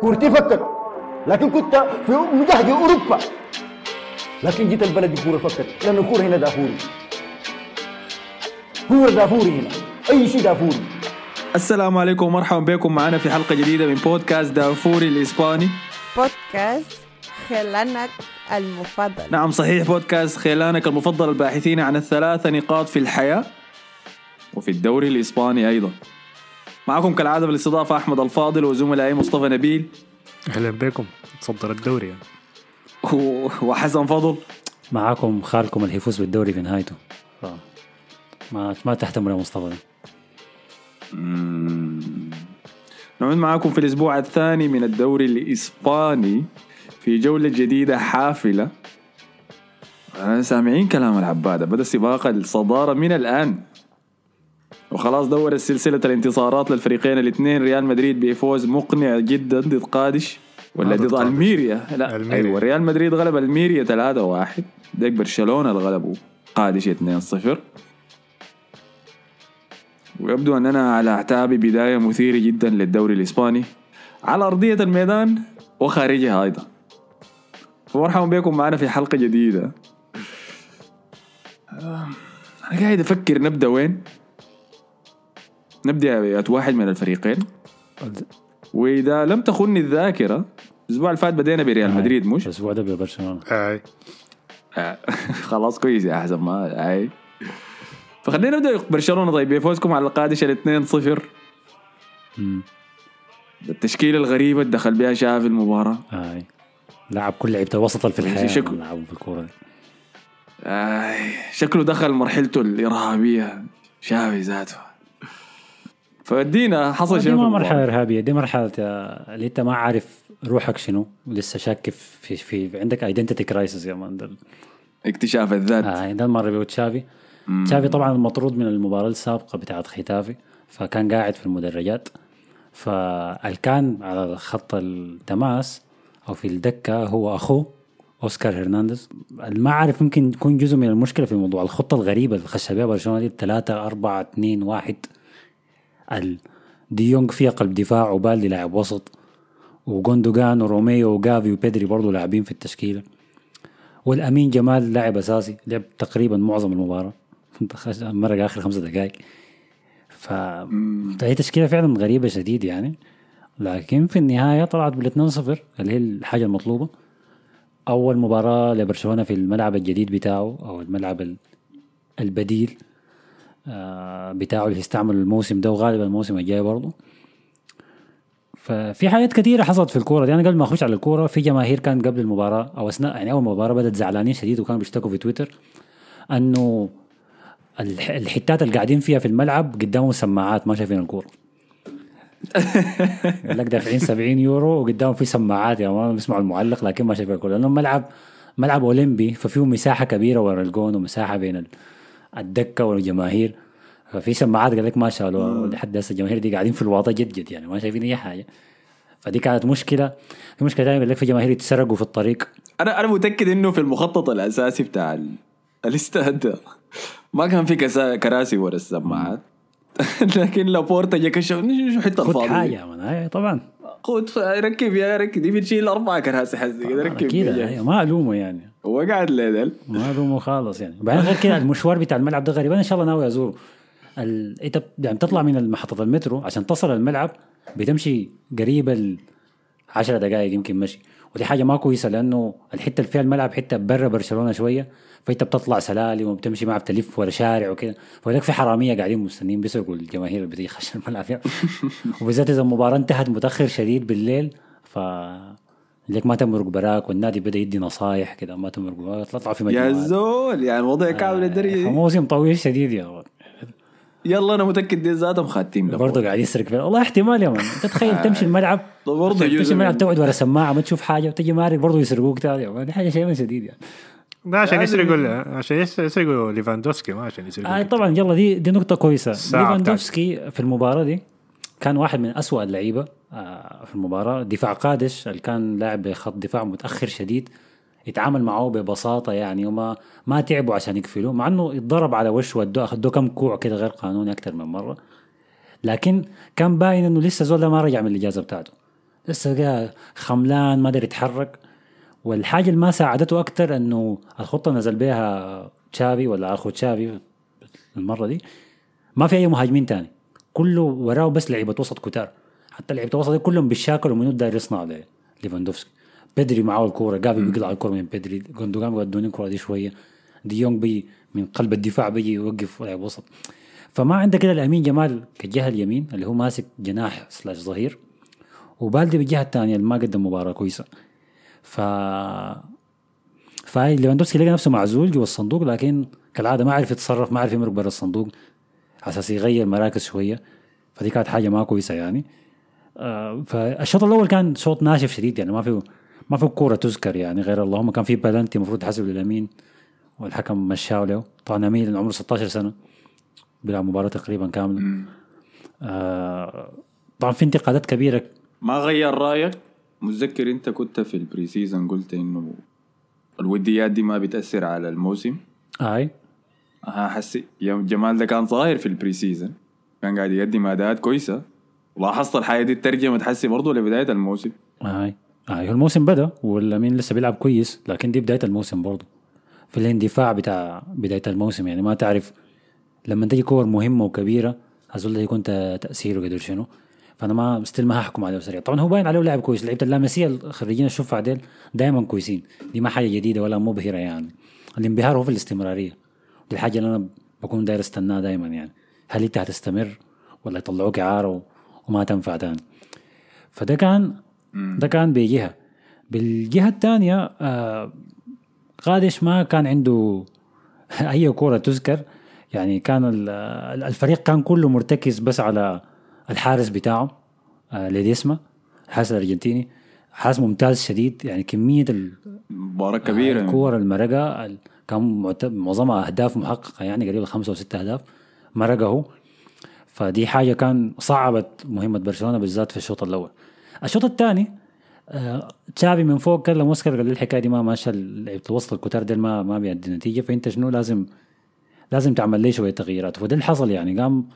كورتي فكت لكن كنت في مجهد أوروبا. لكن جيت البلد الكوره فكت لأن الكورة هنا دافوري. كورة دافوري هنا. أي شيء دافوري. السلام عليكم ومرحبا بكم. معنا في حلقة جديدة من بودكاست دافوري الإسباني. بودكاست خلانك المفضل. نعم صحيح. بودكاست خيلانك المفضل الباحثين عن الثلاث نقاط في الحياة وفي الدوري الإسباني أيضا. معكم كالعادة بالاستضافة أحمد الفاضل وزملائي مصطفى نبيل. أهلا بكم. تصدر الدوري يعني. وحسن فضل معاكم خالكم اللي هيفوز بالدوري في نهايته. ف... ما ما تحتمل يا مصطفى. نعود معكم في الأسبوع الثاني من الدوري الإسباني في جولة جديدة حافلة. آه، سامعين كلام العبادة بدأ سباق الصدارة من الآن. وخلاص دور السلسلة الانتصارات للفريقين الاثنين. ريال مدريد بفوز مقنع جدا ضد قادش ولا ضد. ألميريا. لا ألميريا. أيوه ريال مدريد غلب ألميريا 3-1 ديك برشلونة اللي غلبوا قادش 2-0 ويبدو أننا على أعتاب بداية مثيرة جدا للدوري الإسباني. على أرضية الميدان وخارجها أيضا. فمرحبا بكم معنا في حلقة جديدة. آه، أنا قاعد أفكر نبدأ وين؟ نبدأ بأيات واحد من الفريقين. وإذا لم تخني الذاكرة الأسبوع اللي فات بدينا بريال مدريد مش؟ الأسبوع ده ببرشلونة. اي آه، خلاص كويس يا أحسن ما اي فخلينا نبدأ برشلونة. طيب بفوزكم على القادش ال 2-0 مم. التشكيلة الغريبة اللي دخل بها شافي المباراة. آي. لعب كل لعيبة الوسط اللي في الحياة شكله. لعبوا في الكوره دي. آي شكله دخل مرحلته الإرهابية. شافي ذاته. فادينا حصل دي شنو ما المباراة؟ مرحلة إرهابية دي مرحلة يا- اللي أنت ما عارف روحك شنو ولسه شاك في في, في عندك identity crisis يا man. اكتشاف الذات. آه ده المرة بيقول تشافي. تشافي طبعا مطرود من المباراة السابقة بتاعت ختافي فكان قاعد في المدرجات. فالكان على خط التماس أو في الدكة هو أخوه أوسكار هرنانديز. ما عارف يمكن يكون جزء من المشكلة في موضوع الخطة الغريبة اللي خش بها برشلونة دي 3 4 2 1 ال ديونج فيها قلب دفاع وبالدي لاعب وسط. وجوندوجان وروميو وجافي وبيدري برضه لاعبين في التشكيلة. والأمين جمال لاعب أساسي لعب تقريبا معظم المباراة. مرق آخر خمسة دقائق ف هي تشكيلة فعلا غريبة شديد يعني. لكن في النهاية طلعت بال 2-0 اللي هي الحاجة المطلوبة. أول مباراة لبرشلونة في الملعب الجديد بتاعه أو الملعب ال- البديل. بتاعه اللي هيستعمل الموسم ده وغالبا الموسم الجاي برضه. ففي حاجات كثيره حصلت في الكورة دي. أنا قبل ما أخش على الكورة في جماهير كان قبل المباراة أو أثناء يعني أول مباراة بدأت زعلانين شديد وكانوا بيشتكوا في تويتر أنه الح- الحتات اللي قاعدين فيها في الملعب قدامهم سماعات ما شايفين الكورة. لك دافعين 70 يورو وقدامهم في سماعات يا مان بيسمعوا المعلق لكن ما شايفين الكورة. لأنه ملعب ملعب أولمبي ففيه مساحة كبيرة ورا الجون ومساحة بين ال- الدكة والجماهير. ففي سماعات قال لك ما شالوها لحد هسه الجماهير دي قاعدين في الواطة جد جد يعني ما شايفين أي حاجة. فدي كانت مشكلة. في مشكلة ثانية قال لك في جماهير يتسرقوا في الطريق. أنا أنا متأكد إنه في المخطط الأساسي بتاع ال- الاستاد ما كان في كراسي ورا السماعات. لكن لابورتا جا كشف شو حتة خد الفاضيه حاجة أي طبعا. خد ركب يا ركب. دي بتشيل أربع كراسي حسي كده ركب أكيد. ما الومه يعني. هو ليدل ما الومه خالص يعني. وبعدين غير كده المشوار بتاع الملعب ده غريب. أنا إن شاء الله ناوي أزوره. ال... انت يعني تطلع من محطه المترو عشان تصل الملعب بتمشي قريب ال 10 دقائق يمكن مشي. ودي حاجة ما كويسة لأنه الحتة اللي فيها الملعب حتة برا برشلونة شوية. فأنت بتطلع سلالم وبتمشي معها بتلف ورا شارع وكده. فهناك في حرامية قاعدين مستنيين بيسرقوا الجماهير اللي بتيجي خش الملعب يعني. وبالذات إذا المباراة انتهت متأخر شديد بالليل ف لك ما تمرق براك والنادي بدأ يدي نصايح كده ما تمرق براك تطلع في يا مجموعات. زول يعني الوضع كعب للدرجه دي موسم طويل شديد يا ولد. يلا أنا متأكد دي ذاتهم خاتين برضه قاعد يسرق والله احتمال يا man. انت تخيل تمشي الملعب برضه تمشي الملعب من- تقعد ورا سماعة ما تشوف حاجة وتجي مارك برضه يسرقوك تاني يا. دي حاجة شيء شديد يعني. ده عشان يسرقوا عشان يس- يسرقوا ليفاندوفسكي ما عشان يسرقوا آه طبعا يلا دي دي نقطة كويسة. ليفاندوفسكي في المباراة دي كان واحد من أسوأ اللعيبة آه، في المباراة. دفاع قادش اللي كان لاعب بخط دفاع متأخر شديد يتعامل معه ببساطة يعني وما ما تعبوا عشان يقفلوه مع إنه يتضرب على وشه ودوه أخذوه كم كوع كده غير قانوني أكثر من مرة. لكن كان باين إنه لسه زول ده ما رجع من الإجازة بتاعته. لسه خملان ما قدر يتحرك. والحاجة اللي ما ساعدته أكثر إنه الخطة نزل بها تشافي ولا أخو تشافي المرة دي ما في أي مهاجمين تاني. كله وراه بس لعيبة وسط كتار. حتى لعيبة الوسط كلهم بيشاكلوا منو داير يصنع ليفاندوفسكي. بيدري معاه الكورة جافي بيقطع الكورة من بيدري. جوندوجان بيودوني الكورة دي شوية. دي يونغ بي من قلب الدفاع بيجي يوقف لاعب وسط. فما عندك كده الأمين جمال كالجهه اليمين اللي هو ماسك جناح slash ظهير. وبالدي بالجهة الثانية اللي ما قدم مباراة كويسة. ف فهاي ليفاندوفسكي لقى نفسه معزول جوا الصندوق لكن كالعادة ما عرف يتصرف ما عرف يمرق برا الصندوق. أساس يغير مراكز شوية. فدي كانت حاجة ما كويسة يعني. آه فالشوط الأول كان شوط ناشف شديد يعني ما فيه ما فيه كورة تذكر يعني غير اللهم كان في بلنتي المفروض تحسب للامين والحكم مشاه له. طبعا امين عمره 16 سنة بيلعب مباراة تقريبا كاملة. آه طبعا في انتقادات كبيرة. ما غير رأيك؟ متذكر أنت كنت في ال pre-season قلت إنه الوديات دي ما بتأثر على الموسم؟ ها حسي يامال ده كان صاير في ال pre-season كان قاعد يقدم أداءات كويسة. لاحظت الحاجة دي ترجمت حسي برضه لبداية الموسم. هاي. هاي. الموسم بدأ والامين لسه بيلعب كويس لكن دي بداية الموسم برضه. في الاندفاع بتاع بداية الموسم يعني ما تعرف لما تجي كور مهمة وكبيرة هزول ده يكون تا- تأثيره قدر شنو. فأنا ما still ما هحكم عليه سريع طبعا هو باين عليه لاعب كويس. لعيبة اللاماسيا الخريجين الشفع ديل دائما كويسين. دي ما حاجة جديدة ولا مبهرة يعني. الانبهار هو في الاستمرارية. دي الحاجة اللي أنا بكون داير أستناها دائما يعني. هل انت هتستمر ولا يطلعوك إعارة وما تنفع تاني؟ فده كان ده كان بجهة. بالجهة الثانية آه قادش ما كان عنده أي كورة تذكر. يعني كان ال- الفريق كان كله مرتكز بس على الحارس بتاعه آه ليديسما الحارس الأرجنتيني. حارس ممتاز شديد. يعني كمية ال- مباراة كبيرة. الكور المرقة ال- كان معظمها أهداف محققة يعني قريب خمسة أو ست أهداف مرقه فدي حاجة كان صعبت مهمة برشلونة بالذات في الشوط الأول. الشوط الثاني آه، تشافي من فوق كلم اوسكار قال الحكاية دي ما ماشيه لعيبة الوسط الكتار ما ما بيدي نتيجة. فأنت شنو لازم لازم تعمل لي شوية تغييرات؟ وده اللي حصل يعني. قام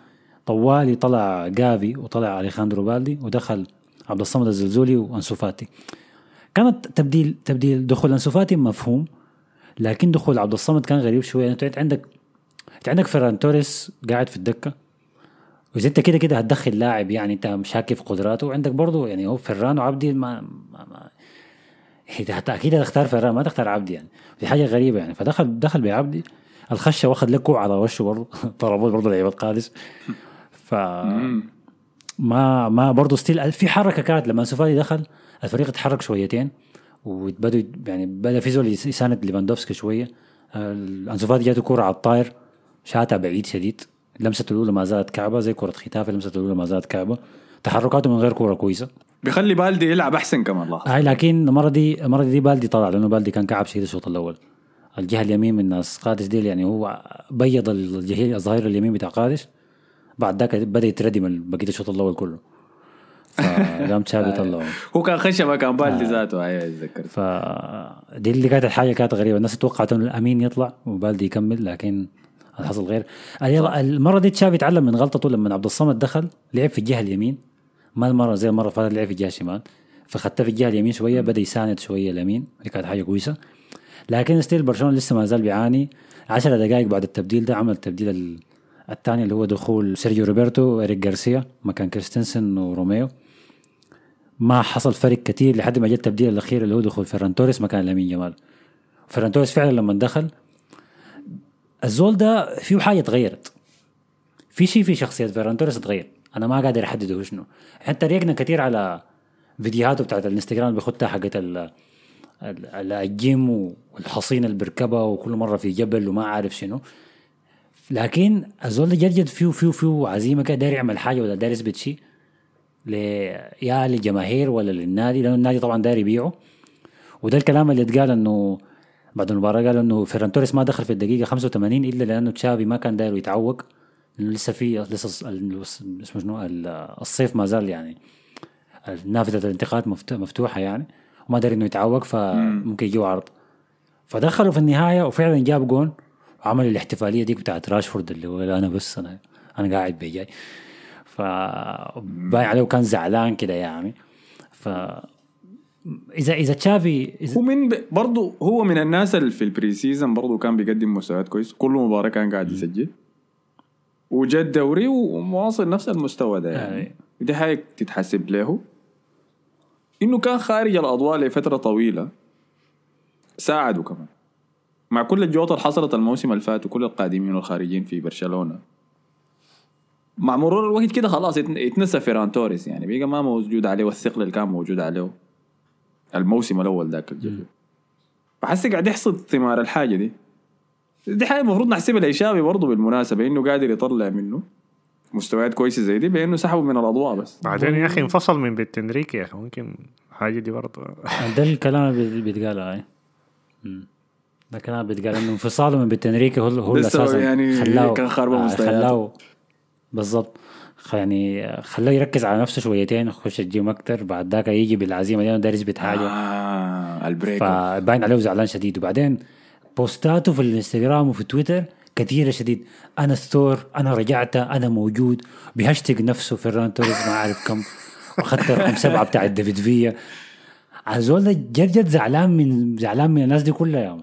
طوالي طلع جافي وطلع أليخاندرو بالدي ودخل عبد الصمد الزلزولي وأنسو فاتي. كانت تبديل تبديل دخول أنسو فاتي مفهوم لكن دخول عبد الصمد كان غريب شوية. أنت عندك انت عندك فيران توريس قاعد في الدكة. وإذا أنت كده كده هتدخل لاعب يعني أنت مشاكي في قدراته. وعندك برضه يعني هو فران وعبدي ما, ما, ما هت- أكيد هتختار فران ما تختار عبدي يعني. دي حاجة غريبة يعني. فدخل دخل بعبدي. الخشة واخد له كوع على وشه برضه ضربوه برضه لعيبة قادس. ف ما ما برضه still في حركة كانت لما أنسو فاتي دخل الفريق اتحرك شويتين. وبدوا يعني بدأ في زول يساند ليفاندوفسكي شوية. أنسو فاتي جاته كورة على الطاير شاتها بعيد شديد. لمسته الأولى ما زالت كعبة زي كرة ختافي لمسته الأولى ما زالت كعبة. تحركاته من غير كورة كويسة. بيخلي بالدي يلعب أحسن كمان لاحظ هاي لكن المرة دي المرة دي بالدي طلع لأنه بالدي كان كعب شديد الشوط الأول. الجهة اليمين من ناس قادش ديل يعني هو بيض الظهير اليمين بتاع قادش بعد ذاك بدأ يتردم بقية الشوط الأول كله. فقام تشافي طلعه هو كان خشبه كان بالدي ذاته هاي اتذكر ف دي اللي كانت الحاجة كانت غريبة. الناس توقعت إنه الأمين يطلع وبالدي يكمل لكن الحصل غير اليلا- المرة دي تشافي تعلم من غلطته لما عبد الصمد دخل لعب في الجهة اليمين. ما المرة زي المرة اللي فاتت لعب في الجهة الشمال. فخدته في الجهة اليمين شوية بدأ يساند شوية اليمين. دي كانت حاجة كويسة. لكن still برشلونة لسه ما زال بيعاني. 10 دقائق بعد التبديل ده عمل التبديل ال- الثاني اللي هو دخول سيرجيو روبرتو وإريك جارسيا مكان كريستنسن وروميو. ما حصل فرق كتير لحد ما جاء التبديل الأخير اللي هو دخول فيران توريس مكان لامين جمال. فيران توريس فعلا لما دخل الزول ده فيه حاجة تغيرت. في شيء في شخصية فيران توريس اتغير أنا ما قادر أحدده شنو. حتى تريقنا كتير على فيديوهاته بتاعت الانستغرام اللي بيخدها حقت ال- ال- ال- الجيم والحصين اللي بيركبها وكل مرة في جبل وما عارف شنو. لكن الزول ده جد فيه فيه فيه عزيمة كده داير يعمل حاجة ولا داير يثبت شيء. يا للجماهير ولا للنادي لأنه النادي طبعا داير يبيعه. وده الكلام اللي اتقال إنه بعد المباراة قال إنه فيران توريس ما دخل في الدقيقة 85 إلا لأنه تشافي ما كان داير يتعوق. لأنه لسه في لسه اسمه شنو؟ ال- الصيف ما زال يعني نافذة الانتقالات مفت- مفتوحة يعني وما داير إنه يتعوق فممكن يجيه عرض. فدخلوا في النهاية وفعلا جاب جون وعمل الاحتفالية ديك بتاعت راشفورد اللي هو أنا بس أنا أنا قاعد بجاي فباين عليه كان زعلان كده يعني. ف اذا إذا تشافي إذا هو من ب... برضه هو من الناس اللي في ال pre-season برضه كان بيقدم مستويات كويس. كل مباراة كان قاعد يسجل. وجا الدوري ومواصل نفس المستوى ده يعني. أي. دي حاجة تتحسب له. إنه كان خارج الأضواء لفترة طويلة. ساعده كمان. مع كل الجوطة اللي حصلت الموسم اللي فات وكل القادمين والخارجين في برشلونة. مع مرور الوقت كده خلاص اتنسى فيران توريس يعني. بقى ما موجود عليه والثقل اللي كان موجود عليه الموسم الأول ذاك الجفل فحس قاعد يحصد ثمار الحاجة دي. دي حاجة المفروض نحسبها لي تشافي برضه بالمناسبة إنه قادر يطلع منه مستويات كويسة زي دي بإنه سحبه من الأضواء بس. بعدين يا أخي انفصل من بت انريكي يا أخي ممكن حاجة دي برضه ده الكلام اللي بيتقال هاي. ده كلام بيتقال إنه انفصاله من بت انريكي هو هو أساسا يعني خلاه كان خربان آه، مستوياته. خلاه بالضبط. خ- يعني خلاه يركز على نفسه شويتين يخش الجيم أكتر بعد ذاك يجي بالعزيمة دي أنا داير يثبت حاجة آه ال break. فباين عليه زعلان شديد. وبعدين بوستاته في الانستغرام وفي تويتر كثيرة شديد. أنا ستور أنا رجعت أنا موجود. بهاشتاج نفسه فيران توريس ما عارف كم. وأخذت رقم سبعة بتاع الديفيد فيا. الزول ده جد جد زعلان من زعلان من الناس دي كلها.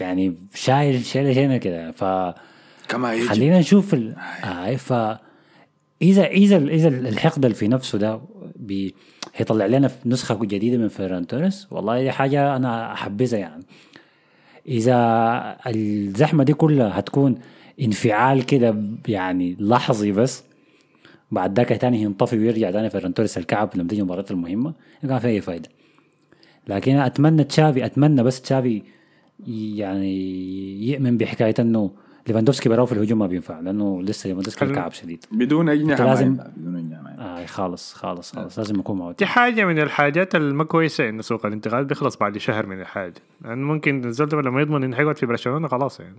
يعني شايل شايل شينه كده. ف كما يجي خلينا نشوف ال... آه ف اذا اذا إذا الحقد اللي في نفسه ده بي... هيطلع لنا نسخة جديدة من فيران توريس والله دي حاجة أنا أحبذها يعني. إذا الزحمة دي كلها هتكون انفعال كده يعني لحظي بس بعد ذاك تاني ينطفي ويرجع تاني فيران توريس الكعب لما تيجي المباريات المهمة ما في أي فايدة. لكن أتمنى تشافي أتمنى بس تشافي يعني يؤمن بحكاية إنه ليفاندوفسكي براه في الهجوم ما بينفع لأنه لسه ليفاندوفسكي الكعب شديد. بدون اجنحه لازم- ينفع، بدون اجنحه. آه خالص خالص خالص لازم يكون موجود دي حاجة من الحاجات الما كويسة إنه سوق الانتقال بيخلص بعد شهر من الحاجة. لأنه ممكن الزول ده لما يضمن إنه حيقعد في برشلونة خلاص يعني.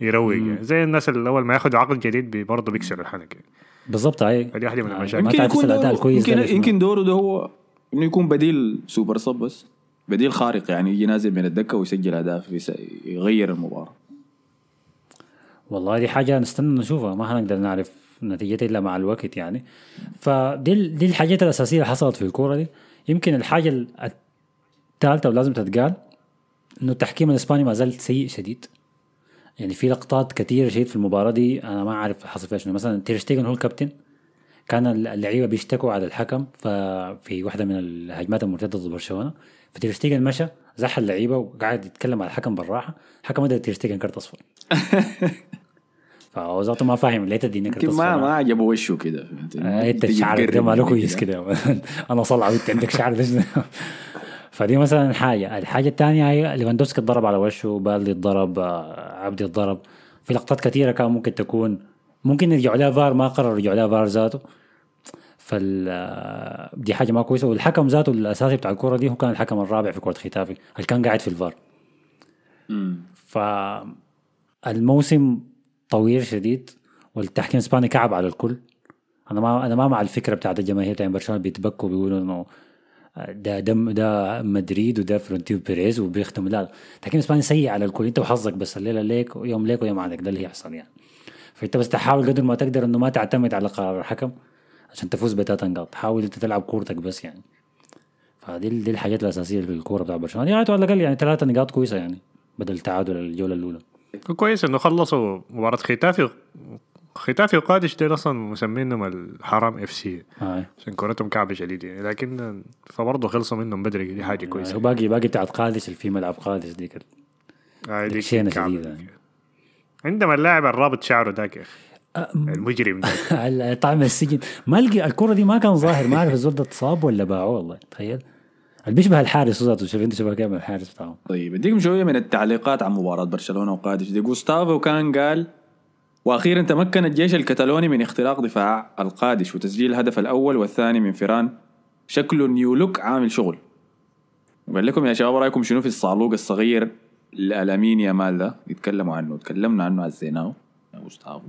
يروق يعني. زي الناس اللي أول ما ياخدوا عقد جديد برضه بيكسروا الحنك. بالضبط هاي فدي واحدة من آه، المشاكل. يمكن يكون الاداء دوره الكويس يمكن, يمكن دوره ده هو إنه يكون بديل سوبر صب بس. بديل خارق يعني يجي نازل من الدكة ويسجل أهداف يغير المباراة. والله دي حاجة نستنى نشوفها. ما حنقدر نعرف نتيجتها إلا مع الوقت يعني. فدي دي الحاجات الأساسية اللي حصلت في الكورة دي. يمكن الحاجة ال- الثالثة ولازم تتقال إنه التحكيم الإسباني ما زال سيء شديد. يعني في لقطات كثيرة شديد في المباراة دي أنا ما أعرف حصل فيها شنو. مثلا تيرشتيجن هو الكابتن. كان اللعيبة بيشتكوا على الحكم ففي واحدة من الهجمات المرتدة ضد برشلونة. فتيرشتيجن مشى زح اللعيبة وقعد يتكلم على الحكم بالراحة. الحكم ادى تيرشتيجن كرت أصفر. فهو ذاته ما فاهم ليه تديني كرت يمكن ما أصفر. ما عجبه وشه كده؟ آه، أنت تيجي شعرك ده ماله كويس كده. أنا صلع وانت عندك شعر فدي مثلا حاجة. الحاجة الثانية هي ليفاندوفسكي اتضرب على وشه بالدي اتضرب آه، عبدي اتضرب. في لقطات كثيره كان ممكن تكون. ممكن يرجعوا لها فار ما قرروا يرجعوا لها فار ذاته. فال دي حاجة ما كويسة. والحكم ذاته الأساسي بتاع الكرة دي هو كان الحكم الرابع في كرة ختافي اللي كان قاعد في الفار. فالموسم طويل شديد والتحكيم الإسباني كعب على الكل. أنا ما أنا ما مع الفكرة بتاعت الجماهير بتاع برشلونة بيتبكوا بيقولوا إنه ده ده ده مدريد وده فلورنتينو بيريز وبيختم. لا التحكيم الإسباني سيء على الكل. أنت وحظك بس الليلة ليك ويوم ليك ويوم عليك ده اللي يحصل يعني. فأنت بس تحاول قدر ما تقدر إنه ما تعتمد على قرار الحكم. عشان تفوز بثلاث نقاط حاول انت تلعب كورتك بس يعني فدي دي الحاجات الأساسية في الكورة بتاع برشلونة يعني على الأقل يعني ثلاثة نقاط كويسة يعني بدل تعادل الجولة الأولى كويس إنه خلصوا مباراة خيتافي خيتافي وقادش دي أصلا مسمينهم الحرام FC آه. عشان كورتهم كعبة شديد يعني لكن فبرضه خلصوا منهم بدري دي حاجة هو كويسة باقي باقي بتاعت قادش اللي في ملعب قادش ديك ال- آه، دي شينة كعبة. شديدة يعني. عندما اللاعب الرابط شعره ذاك يا أخي المجرم ده طعم السجن. ما لقي الكرة دي ما كان ظاهر. ما أعرف الزول ده اتصاب ولا باعوه والله. تخيل. اللي بيشبه الحارس ذاته. شوف أنت شوف كيف الحارس بتاعه طيب أديكم شوية من التعليقات عن مباراة برشلونة وقادش. دي جوستافو كان قال وأخيرا تمكن الجيش الكتالوني من اختراق دفاع القادش وتسجيل الهدف الأول والثاني من فيران. شكله new look عامل شغل. وقال لكم يا شباب رأيكم شنو في الصعلوق الصغير لامين يامال ده؟ يتكلموا عنه. تكلمنا عنه عزيناه يا جوستافو.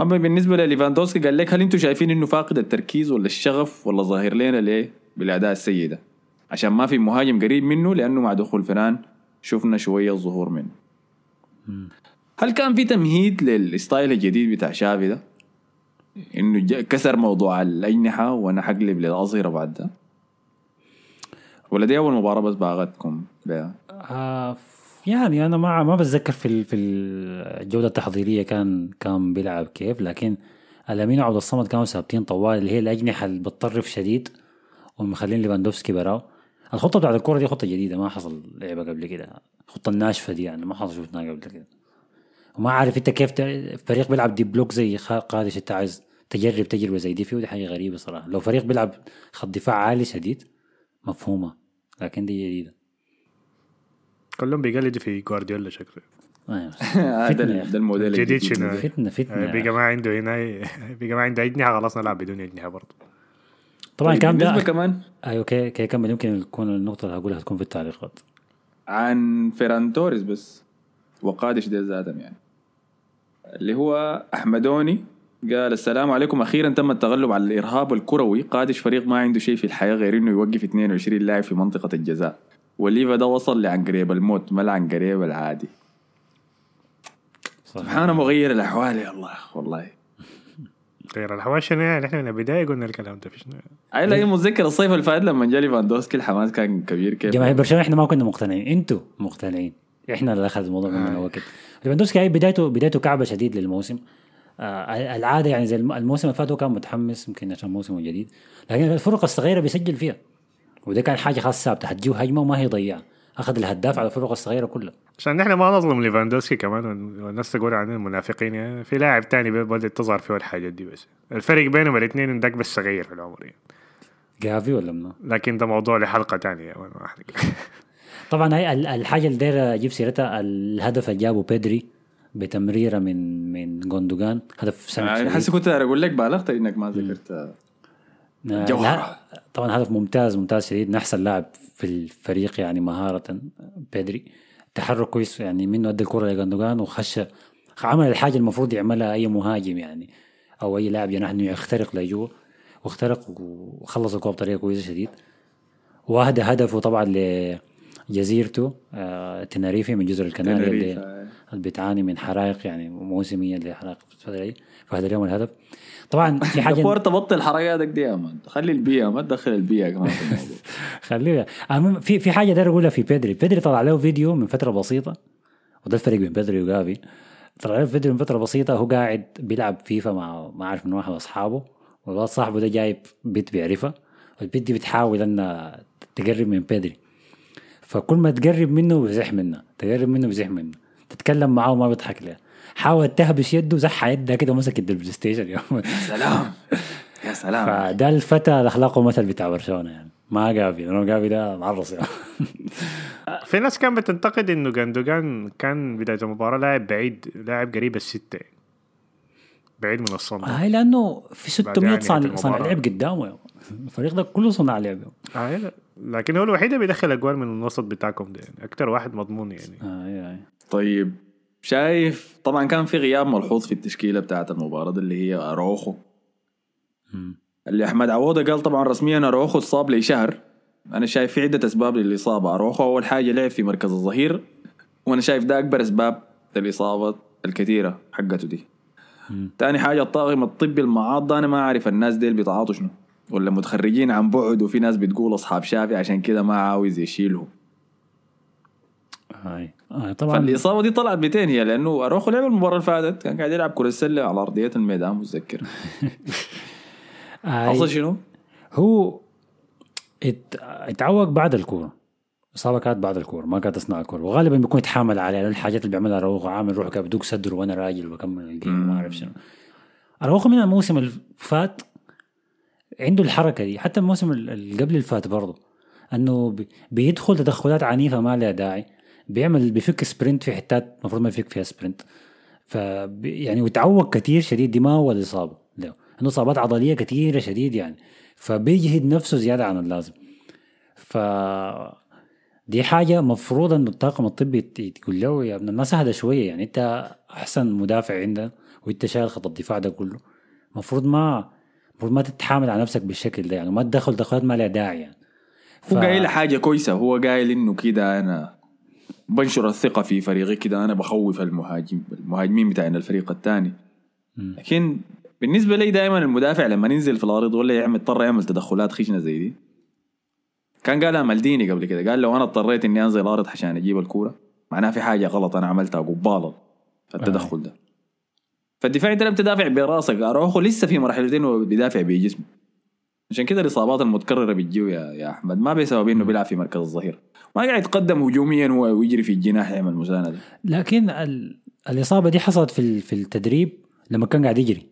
اما بالنسبة لليفاندوسكي قال لك هل أنتم شايفين انه فاقد التركيز ولا الشغف ولا ظاهر لنا ليه؟ بالأداء السيء ده. عشان ما في مهاجم قريب منه لأنه مع دخول فيران شفنا شوية ظهور منه. هل كان في تمهيد للستايل الجديد بتاع شافي ده؟ إنه كسر موضوع الأجنحة وأنا حقلب للأظهرة بعد ده؟ ولا دي أول مباراة بس باغتكم بها؟ آه يعني أنا ما ما بتذكر في في الجوله التحضيرية كان كان بيلعب كيف لكن لامين وعبد الصمد كانوا ثابتين طوال اللي هي الأجنحة اللي بتطرف شديد ومخلين ليفاندوفسكي براه الخطة بتاعت الكورة دي خطة جديدة ما حصل لعبة قبل كده. الخطة الناشفة دي يعني ما حصل شفناها قبل كده. وما عارف أنت كيف فريق بيلعب deep block زي قادش أنت عايز تجرب تجربة زي دي فيه ودي حاجة غريبة صراحة. لو فريق بيلعب خط دفاع عالي شديد مفهومة لكن دي جديدة. كلهم بيقلدوا في جوارديولا شكله. هذا ال- ده الموديل جديد الجديد. شنو؟ فتنة فتنة بقى ما عنده هنا بقى ما عنده اجنحه خلاص نلعب بدون اجنحه برضه. طبعا كان بالنسبة ده كمان؟ أيوه كي كي كمل يمكن يكون النقطة اللي هقولها تكون في التعليقات. عن فيران توريس بس وقادش دي ذاتهم يعني. اللي هو أحمدوني قال السلام عليكم. أخيرا تم التغلب على الإرهاب الكروي. قادش فريق ما عنده شيء في الحياة غير إنه يوقف 22 لاعب في منطقة الجزاء. والليفا ده وصل لعنقريب الموت ما لعنقريب العادي. صح. سبحان مغير الأحوال يا الله والله. غير الحواش شنو يعني؟ إحنا من البداية قلنا الكلام ده في شنو؟ أي لا متذكر الصيف اللي فات لما جا ليفاندوسكي الحماس كان كبير كيف؟ جماهير برشلونة إحنا ما كنا مقتنعين. أنتوا مقتنعين. إحنا اللي أخذ الموضوع مننا وقت ليفاندوفسكي هاي بدايته بدايته كعبة شديد للموسم. آه العادة يعني زي الم- الموسم اللي فات هو كان متحمس يمكن عشان موسمه جديد. لكن الفرق الصغيرة بيسجل فيها. وده كان حاجة خاصة ثابتة هتجيه هجمة وما هي ضيعة. أخذ الهداف على الفرق الصغيرة كلها. عشان نحن ما نظلم ليفاندوسكي كمان والناس تقول عننا المنافقين يعني في لاعب تاني بدأت تظهر فيه الحاجات دي بس. الفرق بينهم الاثنين ذاك بس صغير في العمر يعني. جافي ولا منو؟ لكن ده موضوع لحلقة تانية. ما. طبعا هاي ال- الحاجة اللي داير أجيب سيرتها الهدف اللي جابه بيدري بتمريرة من من جوندوجان هدف يعني شديد. حاسس كنت أقول لك بالغت إنك ما ذكرت. آه، جوهرة. لا، طبعا هدف ممتاز ممتاز شديد من أحسن لاعب في الفريق يعني مهارة بيدري تحرك كويس يعني منه ادى الكرة لجندوجان وخش عمل الحاجة المفروض يعملها أي مهاجم يعني أو أي لاعب جناح انه يخترق لجوا واخترق وخلص الكره بطريقة كويسة شديد. واهدى هدفه طبعا لجزيرته آه تناريفي من جزر الكناري اللي, اللي بتعاني من حرائق يعني موسميه اللي حرائق في الفترة دي. فهذا اليوم الهدف. طبعا في حاجة دبور تبطل حركاتك دي يا man. خلي البيئة ما تدخل البيئة كمان في الموضوع. خليها المهم في في حاجة داير أقولها في بيدري بيدري طلع له فيديو من فترة بسيطة. وده الفرق بين بيدري وجافي. طلع له فيديو من فترة بسيطة. هو قاعد بيلعب فيفا مع ما عارف من واحد أصحابه. والواد صاحبه ده جايب بت بيعرفها والبت دي بتحاول إنها تقرب من بيدري فكل ما تقرب منه بيزح منها تقرب منه بيزح منه. تتكلم معاه وما بيضحك لها حاول تهبش يده زح يدها كده ومسك يد ال PlayStation يا. سلام يا سلام فده الفتى الاخلاق مثل بتاع برشلونة يعني ما جافي لأنه جافي ده معرص يعني في ناس كان بتنتقد إنه جاندوجان كان بداية المباراة لاعب بعيد لاعب قريب الستة. بعيد من الصنع هاي لأنه في 600 يعني صانع. صانع لعب قدامه. الفريق ده كله صناع لعب آه لا. لكن هو الوحيد اللي بيدخل أجوال من الوسط بتاعكم ده يعني أكثر واحد مضمون يعني آه. طيب شايف طبعا كان في غياب ملحوظ في التشكيلة بتاعت المباراة دي اللي هي أروخو مم. اللي أحمد عوضة قال طبعا رسميا أروخو اتصاب لي شهر. أنا شايف في عدة أسباب للإصابة. أروخو أول حاجة لعب في مركز الظهير وأنا شايف ده أكبر أسباب للإصابة الكثيرة حقته دي. تاني حاجة الطاقم الطبي المعاض ده أنا ما أعرف الناس ديل بيتعاطوا شنو. ولا متخرجين عن بعد وفي ناس بتقول أصحاب شافي عشان كده ما عاوز يشيلهم. هاي. آه طبعا. فالإصابة دي طلعت 200 هي لأنه أروخو لعب المباراة اللي فاتت كان قاعد يلعب كرة السلة على أرضية الميدان متذكر. حصل شنو؟ هو ات... اتعوق بعد الكورة. إصابة كانت بعد الكورة ما كانت أثناء الكورة. وغالبا بيكون يتحامل عليها الحاجات اللي بيعملها أروخو عامل روحه كده بدوق صدره وأنا راجل بكمل الجيم ما أعرف شنو. أروخو من الموسم اللي فات عنده الحركة دي حتى الموسم اللي قبل اللي فات برضه إنه بي- بيدخل تدخلات عنيفة ما لها داعي. بيعمل بيفك sprint في حتات المفروض ما يفك فيها sprint. ف يعني وتعوق كثير شديد دي ما هو الاصابه له عنده إصابات عضلية كثيره شديد يعني. فبيجهد نفسه زيادة عن اللازم. ف دي حاجة مفروض انه الطاقم الطبي يقول له يا ابن الناس اهدى شوية يعني. أنت أحسن مدافع عندنا وأنت شايل خط الدفاع ده كله. المفروض ما المفروض ما تتحامل على نفسك بالشكل ده يعني. وما تدخل دخلات ما لها داعي يعني. هو قايل حاجة كويسة. هو قايل إنه كده أنا بنشر الثقة في فريقي كده أنا بخوف المهاجم المهاجمين بتاعنا الفريق الثاني. لكن بالنسبة لي دائما المدافع لما ينزل في الأرض ولا يعمل اضطر يعمل تدخلات خشنة زي دي. كان قالها مالديني قبل كده قال لو أنا اضطريت إني أنزل الأرض عشان أجيب الكورة معناها في حاجة غلط أنا عملتها قباله التدخل ده. فالدفاع انت لم تدافع براسك أروخو لسه في مرحلتين هو بيدافع بجسمه. عشان كده الإصابات المتكررة بتجيه يا, يا أحمد. ما بسبب إنه بيلعب في مركز الظهير. ما قاعد يتقدم هجوميا هو ويجري في الجناح يعمل مسانده لكن ال... الإصابة دي حصلت في ال- في التدريب لما كان قاعد يجري.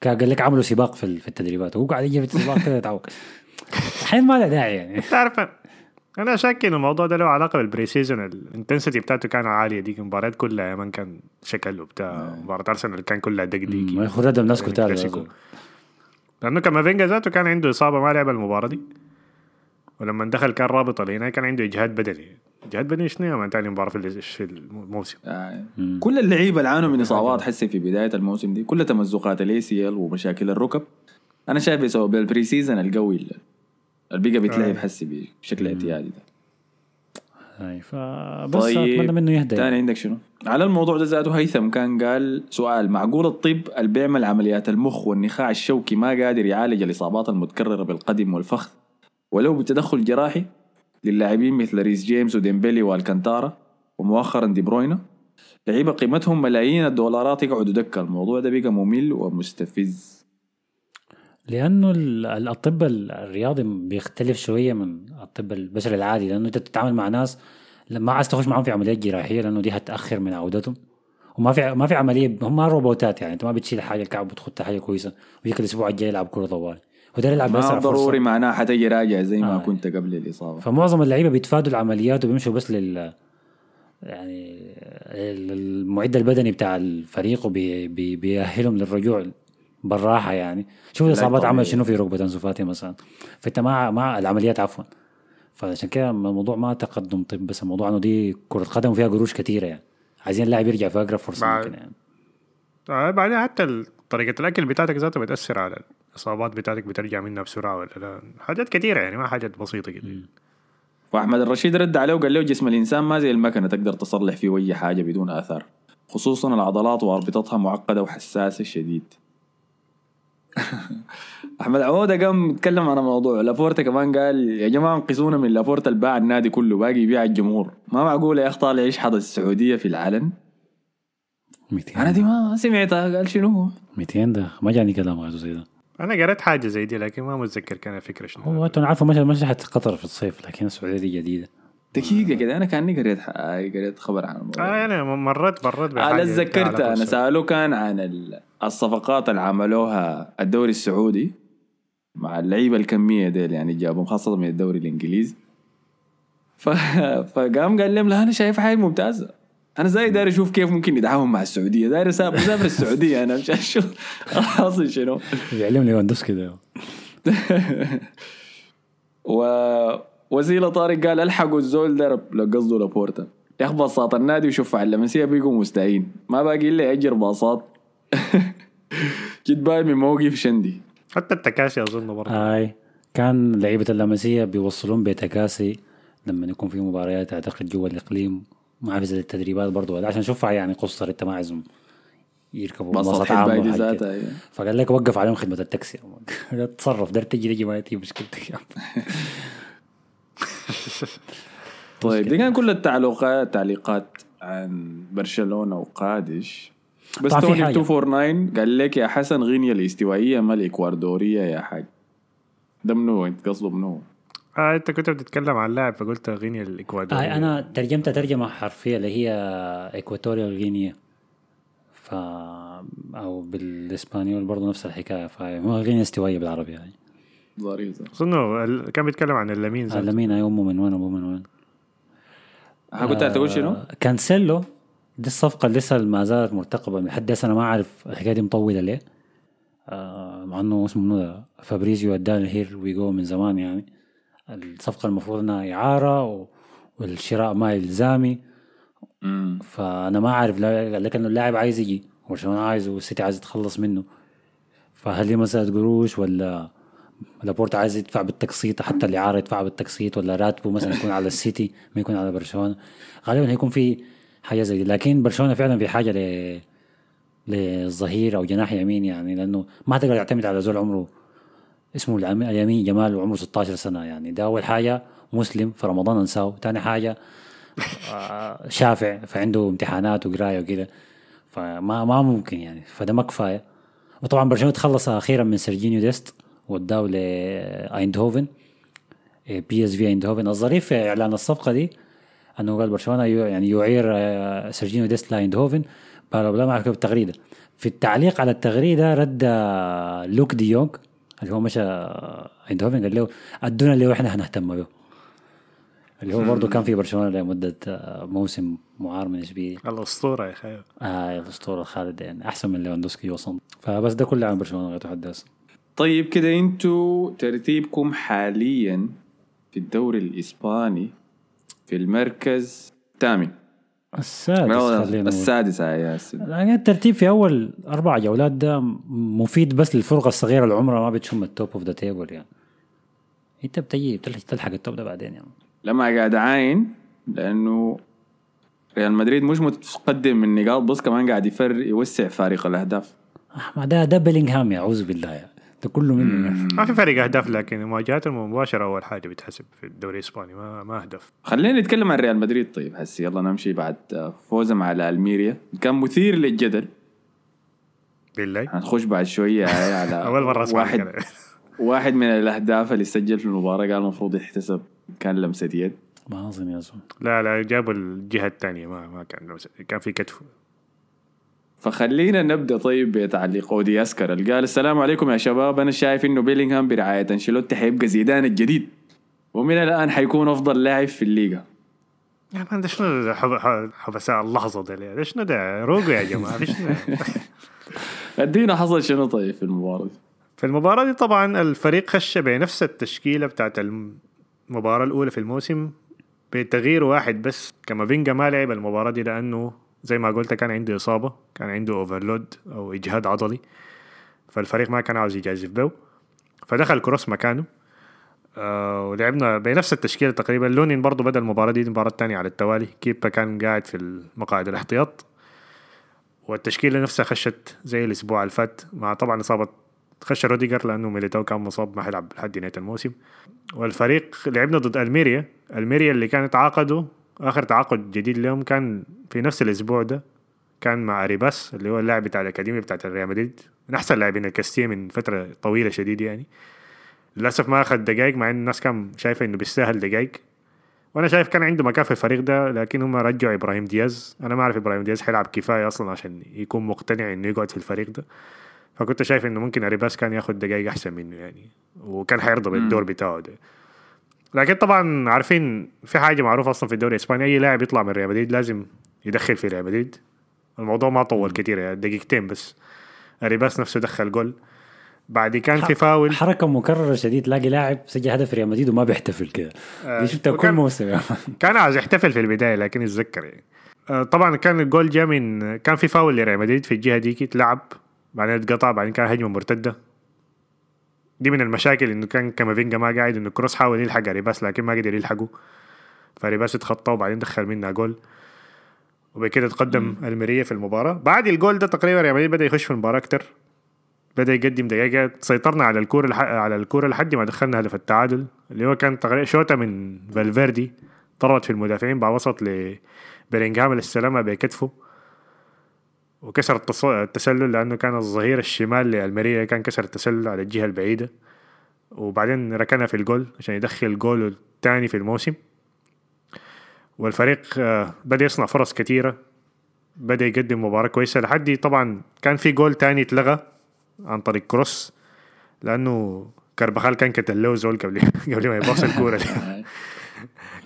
كان قال لك عملوا سباق في ال- في التدريبات. وهو قاعد يجري في السباق كده يتعوق. الحين ما له داعي يعني. تعرف أنا شاك ان الموضوع ده له علاقة بال pre-season ال intensity بتاعته كان عالية. ديك المباريات كلها يا man كان شكل وبتاع. مباراة ارسنال كان كلها دقديق ما ياخذ ردم ناس كتار. لأنه كافينجا ذاته كان عنده إصابة ما لعب المباراة دي. ولما دخل كان رابط هنا كان عنده إجهاد بدني. إجهاد بدني شنو man تاني مباراه في ال- في الموسم؟ آه. كل اللعيبة اللي عانوا من إصابات حسي في بداية الموسم دي كل تمزقات ال ACL ومشاكل الركب. أنا شايف بسبب ال pre-season القوي اللي بقى بيتلعب حسي بشكل اعتيادي ده. هاي فبس اتمنى منه يهدى يعني. عندك شنو؟ على الموضوع ده ذاته هيثم كان قال سؤال معقول الطب اللي بيعمل عمليات المخ والنخاع الشوكي ما قادر يعالج الإصابات المتكررة بالقدم والفخذ ولو بتدخل جراحي للاعبين مثل ريس جيمس وديمبلي والكانتارا ومؤخرا دي بروينا لعيبة قيمتهم ملايين الدولارات يقعدوا دكه الموضوع ده بقى ممل ومستفز لأنه ال- ال- الطب ال- الرياضي بيختلف شوية من الطب البشري العادي لأنه أنت بتتعامل مع ناس ما عايز تخش معهم في عمليات جراحية لأنه دي هتأخر من عودتهم. وما في ما في عملية هم روبوتات يعني أنت ما بتشيل حاجة الكعب بتخدها حاجة كويسة ويجيك الأسبوع الجاي يلعب كرة طوال. وده يلعب بس ما ضروري معناه حتجي راجع زي ما آه. كنت قبل الإصابة. فمعظم اللعيبة بيتفادوا العمليات وبيمشوا بس لل يعني المعد البدني بتاع الفريق وبيأهلهم للرجوع بالراحة يعني. شوف الإصابات. عمل شنو في ركبة انسو فاتي مثلا؟ فأنت مع مع العمليات عفوا. فعشان كده الموضوع ما تقدم طب بس الموضوع إنه دي كرة قدم وفيها قروش كثيره يعني. عايزين اللاعب يرجع في أقرب فرصة بعد- ممكن يعني. آه بعدين حتى ال- طريقة الأكل بتاعتك ذاتها بتأثر على الإصابات بتاعتك بترجع منها بسرعة ولا لا؟ حاجات كثيرة يعني ما حاجات بسيطة كده وأحمد الرشيد رد عليه وقال له جسم الإنسان ما زي المكنة تقدر تصلح فيه اي حاجة بدون اثار خصوصا العضلات وأربطتها معقدة وحساسة شديد. احمد عودة قام يتكلم عن موضوع لابورتا كمان قال يا جماعة انقذونا من لابورتا اللي باع النادي كله باقي يبيع الجمهور. ما معقول يا اخ طالع يشحط السعودية في العلن؟ 200 أنا دي ما سمعتها. قال شنو هو؟ 200 ده ما جاني كلام غير زي ده. أنا قريت حاجة زي دي لكن ما متذكر كان فكرة شنو. هو أنتوا عارفوا مش مشهد قطر في الصيف لكن السعودية دي جديدة. دقيقة كده أنا كأني قريت قريت خبر عن الموضوع. آه يعني مرات مرات بحاجة على تذكرت بالسعودية. سألوه كان عن ال- الصفقات اللي عملوها الدوري السعودي مع اللعيبة الكمية ديل يعني جابهم خاصة من الدوري الانجليزي ف... فقام قال لهم لا أنا شايف حاجة ممتازه أنا زي داير أشوف كيف ممكن يتعاون مع السعودية داير أسافر أسافر السعودية أنا مش أشوف خلاص شنو. بيعلم ليفاندوفسكي ده. ووسيله طارق قال ألحقوا الزول ده لو قصده لابورتا ياخذ باصات النادي وشوف على اللمسيه بيقوا مستعين. ما باقي إلا يأجر باصات. جد باي من موقف شندي. حتى التكاسي أظن برضه. هاي كان لعيبة اللمسية بيوصلون بتكاسي لما يكون في مباريات أعتقد جوا الإقليم. ما أعرف إذا التدريبات برضو ولا عشان اشوفها يعني قصر انت ما عايزهم يركبوا باصات. ذاتها أيوة. فقال لك وقف عليهم خدمة التاكسي. تصرف دار تجي تجي ما تجي مشكلتك يا. طيب دي كان كل التعليقات تعليقات عن برشلونة وقادش. بس طبعاً في توني حاجة. 249 قال لك يا حسن غينيا الاستوائية ما الإكوادورية يا حاج. ده منو أنت قصده منو؟ آه أنت كنت بتتكلم عن لاعب فقلت غينيا الاكوادور آه أنا ترجمتها ترجمة حرفية اللي هي Equatorial Guinea ف أو بالإسبانيول برضو نفس الحكاية فهو غينيا استوائية بالعربي يعني. ظريف. أظن كان بيتكلم عن اللمين ذاته. لمين أمه من وين أبوه من وين ها كنت تقول شنو؟ آه، كانسيلو دي الصفقة اللي لسه ما زالت مرتقبة لحد هسه أنا ما أعرف الحكاية دي مطولة ليه آه مع إنه اسمه منو فابريزيو اداني here we go من زمان يعني الصفقة المفروض إنها إعارة و- والشراء ما إلزامي مم. فأنا ما أعرف لا- قال لك إنه اللاعب عايز يجي برشلونة عايزه والسيتي عايز يتخلص منه فهل دي مسألة قروش ولا لابورتا عايز يدفع بالتقسيط حتى الإعارة يدفع بالتقسيط ولا راتبه مثلا يكون على السيتي ما يكون على برشلونة. غالبا هيكون في حاجة زي دي. لكن برشلونة فعلا في حاجة ل للظهير أو جناح يمين يعني لأنه ما تقدر تعتمد على زول عمره اسمه اليمين جمال وعمره 16 سنة يعني. ده أول حاجة. مسلم في رمضان أنساه. ثاني حاجة آه، شافع فعنده امتحانات وقراية وكده. فما ما ممكن يعني. فده ما كفاية. وطبعا برشلونة تخلص أخيرا من سيرجينيو ديست. وداه لايندهوفن بي اس في ايندهوفن. الظريف في إعلان الصفقة دي إنه قال برشلونة يعني يعير آه، سيرجينيو ديست لايندهوفن بلا بلا ما عرفوا التغريده في التعليق على التغريدة رد آه، لوك دي يونغ اللي هو مشى آه، ايندهوفن قال له أدونا اللي إحنا هنهتم به. اللي هو برضه كان في برشلونة لمدة موسم معار من اشبيليه الأسطورة يا أخي آه الأسطورة خالد يعني أحسن من ليفاندوسكي وصل فبس ده كله عن برشلونة لغايه هسه طيب كده أنتوا ترتيبكم حاليا في الدوري الإسباني في المركز الثامن. السادس خلينا. السادس يا ياسين يعني الترتيب في أول أربع جولات ده مفيد بس للفرقة الصغيرة اللي عمرها ما بتشم ال top of the table يعني. انت بتجي بتلحق تلحق ال top ده بعدين يعني. لما قاعد عاين لأنه ريال مدريد مش متقدم من نقاط بس كمان قاعد يفر يوسع فارق الأهداف. ما ده ده بيلينغهام أعوذ بالله يعني ده كله منه. يعني. ما في فرق أهداف لكن المواجهات المباشرة أول حاجة بتحسب في الدوري الإسباني. ما ما أهداف. خلينا نتكلم عن ريال مدريد. طيب هسي يلا نمشي بعد فوزهم على الميريا كان مثير للجدل. بالله؟ هنخش بعد شوية هاي على أول مرة أسمع واحد. واحد من الأهداف اللي سجل في المباراة قال المفروض يحتسب كان لمسة يد. ما أظن يا زلمة. لا لا جابوا الجهة الثانية ما ما كان كان في كتف. فخلينا نبدأ طيب بتعليق أودي أسكر. اللي قال السلام عليكم يا شباب. أنا شايف إنه بيلينغهام برعاية أنشيلوتي حيبقى زيدان الجديد ومن الآن حيكون أفضل لاعب في الليغا. يا man ده شنو ده حب- حب- حبساء اللحظة ده ليه؟ ده شنو ده روجو يا جماعة أدينا حصل شنو طيب في المباراة؟ دي في المباراة دي طبعا الفريق خش بنفس التشكيلة بتاعت المباراة الأولى في الموسم بتغيير واحد بس. كامافينجا ما لعب المباراة دي لأنه زي ما قلت كان عنده إصابة كان عنده overload أو إجهاد عضلي فالفريق ما كان عاوز يجازف به. فدخل كروس مكانه آه ولعبنا بنفس التشكيلة تقريبا. لونين برضو بدأ المباراة دي المباراة الثانية على التوالي. كيبا كان قاعد في المقاعد الاحتياط والتشكيلة نفسها خشت زي الأسبوع اللي فات. مع طبعا إصابة خش روديجر لأنه ميليتاو كان مصاب ما حيلعب لحد نهاية الموسم. والفريق لعبنا ضد ألميريا. ألميريا اللي كانت تعاقدوا آخر تعاقد جديد لهم كان في نفس الأسبوع ده كان مع اريباس اللي هو اللاعب بتاع الأكاديمية بتاعت الريال مدريد من أحسن لاعبين الكاستيا من فترة طويلة شديد يعني. للأسف ما أخذ دقايق مع إن الناس كان شايفة إنه بيستاهل دقايق. وأنا شايف كان عنده مكان في الفريق ده لكن هم رجعوا إبراهيم دياز. أنا ما أعرف إبراهيم دياز حيلعب كفاية أصلا عشان يكون مقتنع إنه يقعد في الفريق ده. فكنت شايف إنه ممكن اريباس كان ياخد دقايق أحسن منه يعني وكان حيرضى بالدور بتاعه ده. لكن طبعا عارفين في حاجة معروفة أصلا في الدوري الإسباني أي لاعب يطلع من ريال مدريد لازم يدخل في ريال مدريد. الموضوع ما طول كتير يعني دقيقتين بس. اريباس نفسه دخل جول. بعد كان في فاول. حركة مكررة شديد تلاقي لاعب سجل هدف ريال مدريد وما بيحتفل كده. دي شفتها كل موسم. كان عايز يحتفل في البداية لكن يتذكر يعني. آه، طبعا كان الجول جاء من كان في فاول لريال مدريد في الجهة ديك اتلعب بعدين اتقطع بعدين كان هجمة مرتدة. دي من المشاكل إنه كان كامافينجا ما قاعد إنه كروس حاول يلحق اريباس لكن ما قدر يلحقه. فاريباس اتخطى وبعدين دخل منها جول. وبكده تقدم الميريا في المباراة. بعد الجول ده تقريبا ريال مدريد بدأ يخش في المباراة أكتر. بدأ يقدم دقائق سيطرنا على الكورة لح... على الكورة لحد ما دخلنا هدف التعادل اللي هو كان تقريبا شوطة من فالفيردي طرت في المدافعين بعد وصلت لبيلينغهام اللي استلمها بكتفه. وكسر التسلل لأنه كان الظهير الشمال لألميريا كان كسر التسلل على الجهة البعيدة. وبعدين ركنها في الجول عشان يدخل جوله الثاني في الموسم. والفريق آه، بدأ يصنع فرص كثيره بدأ يقدم مباراة كويسة لحد طبعا كان في جول تاني اتلغى عن طريق كروس لأنه كربخال كان كتل له زول قبل قبل ما يباص الكورة.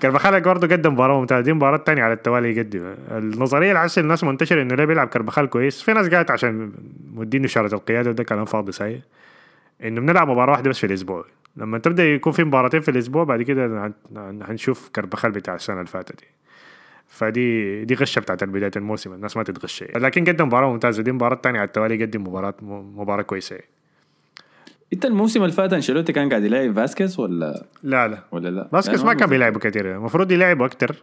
كربخال برضه قدم مباراة ممتازة. دي مباراة تانية على التوالي يقدم. النظرية اللي حاسس الناس منتشرة إنه ليه بيلعب كربخال كويس. في ناس قالت عشان مدينه شارة القيادة وده كلام فاضي ساي إنه بنلعب مباراة واحدة بس في الأسبوع. لما تبدأ يكون في مباراتين في الأسبوع بعد كده هن- هنشوف كربخال بتاع السنة اللي فاتت دي. فدي دي غشة بتاعت بداية الموسم. الناس ما تتغش. لكن قدم مباراة ممتازة. دي مباراة تانية على التوالي قدم مباراه مباراة كويسة. انت الموسم اللي فات أنشيلوتي كان قاعد يلاعب فاسكيز ولا لا لا ولا لا؟ لأنه ما كان متذكر. بيلعبوا كتير المفروض يلعبوا أكتر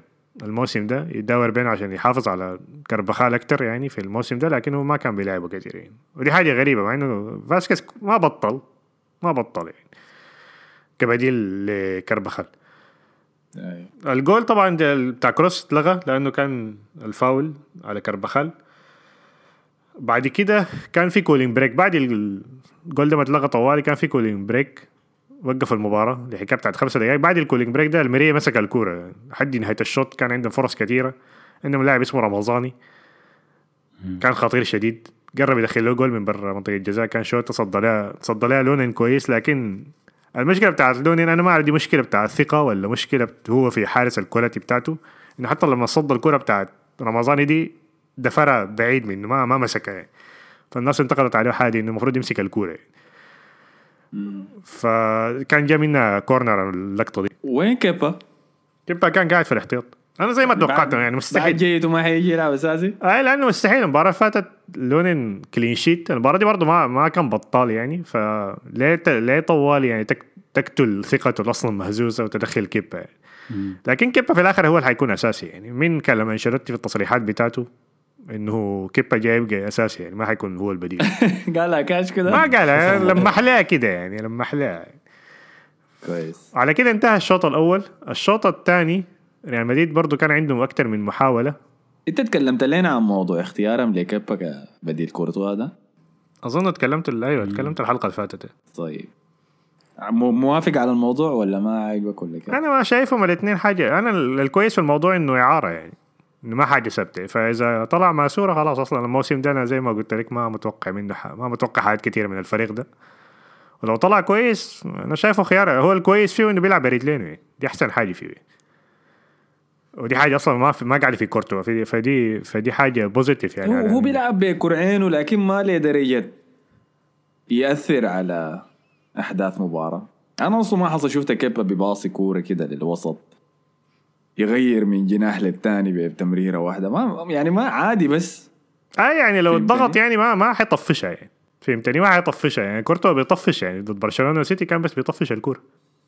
الموسم ده يداور بينه عشان يحافظ على كربخال أكتر يعني في الموسم ده لكنه ما كان بيلعبه كثير يعني ودي حاجة غريبة مع إنه فاسكيز ما بطل ما بطل يعني كبديل لكربخال أي. الجول طبعا بتاع كروس اتلغى لأنه كان الفاول على كربخال بعد كده كان في cooling break بعد الجول ده ما اتلغى طوالي كان في cooling break وقف المباراة لحكاية بتاعت خمسة دقائق بعد ال cooling break ده الميريا مسك الكورة. لحد نهاية الشوط كان عندهم فرص كثيرة عندهم لاعب اسمه رمضاني. كان خطير شديد. قرب يدخل له جول من برا منطقة الجزاء. كان شوط تصدى لها تصدى لها لونين كويس. لكن المشكلة بتاعت لونين أنا ما أعرف دي مشكلة بتاعت ثقة ولا مشكلة هو في حارس ال quality بتاعته. إنه حتى لما صد الكرة بتاعت رمضاني دي دفرها بعيد منه ما ما مسكها يعني. فالناس انتقدت عليه حاجة إنه المفروض يمسك الكورة. يعني. فكان جا منها كورنر اللقطة دي. وين كيبا؟ كيبا كان قاعد في الاحتياط. أنا زي ما توقعت يعني بعد مستحيل جيد وما حيجي يلعب أساسي؟ أي لأنه مستحيل. المباراة فاتت لونين clean sheet المباراة دي برضه ما ما كان بطال يعني. فليه ت- ليه طوال يعني تك تقتل ثقته أصلا مهزوزة وتدخل كيبا. يعني. لكن كيبا في الآخر هو اللي حيكون أساسي يعني. مين كلم أنشيلوتي في التصريحات بتاعته؟ إنه كيبا جاي يبقى أساسي يعني ما حيكون هو البديل. قال لها كاش كده؟ ما قال لما حلاه كده يعني لما حلاه كويس. على كده انتهى الشوط الأول. الشوط الثاني ريال مدريد برضه كان عندهم أكثر من محاولة. انت تكلمت لنا عن موضوع اختيارهم لكيبا كبديل كورتوا ده أظن تكلمت أيوه تكلمت الحلقة اللي فاتت. طيب. مو- موافق على الموضوع ولا ما عاجبك ولا كيف؟ أنا ما شايفهم الاثنين حاجة. أنا ال- الكويس في الموضوع إنه إعارة يعني. إنه ما حاجة ثابتة. فإذا طلع ماسورة خلاص أصلا الموسم ده أنا زي ما قلت لك ما متوقع منه ح- ما متوقع حاجات كثيره من الفريق ده. ولو طلع كويس أنا شايفه خيار. هو الكويس فيه إنه بيلعب برجلينه. دي أحسن حاجة فيه ودي حاجة أصلا ما في ما قاعد في كورتوا. في- فدي فدي حاجة بوزيتيف يعني هو هو بيلعب بكرعين ولكن ما لدرجة يأثر على أحداث مباراة. أنا أصلا ما حصل شفت كيبا بباصي كورة كده للوسط. يغير من جناح للتاني بتمريرة واحدة. ما يعني ما عادي بس. آه يعني لو؟ الضغط يعني ما ما حيطفشها يعني. فهمتني؟ ما حيطفشها يعني. كورتوا بيطفش يعني. ضد برشلونة وسيتي كان بس بيطفش الكورة.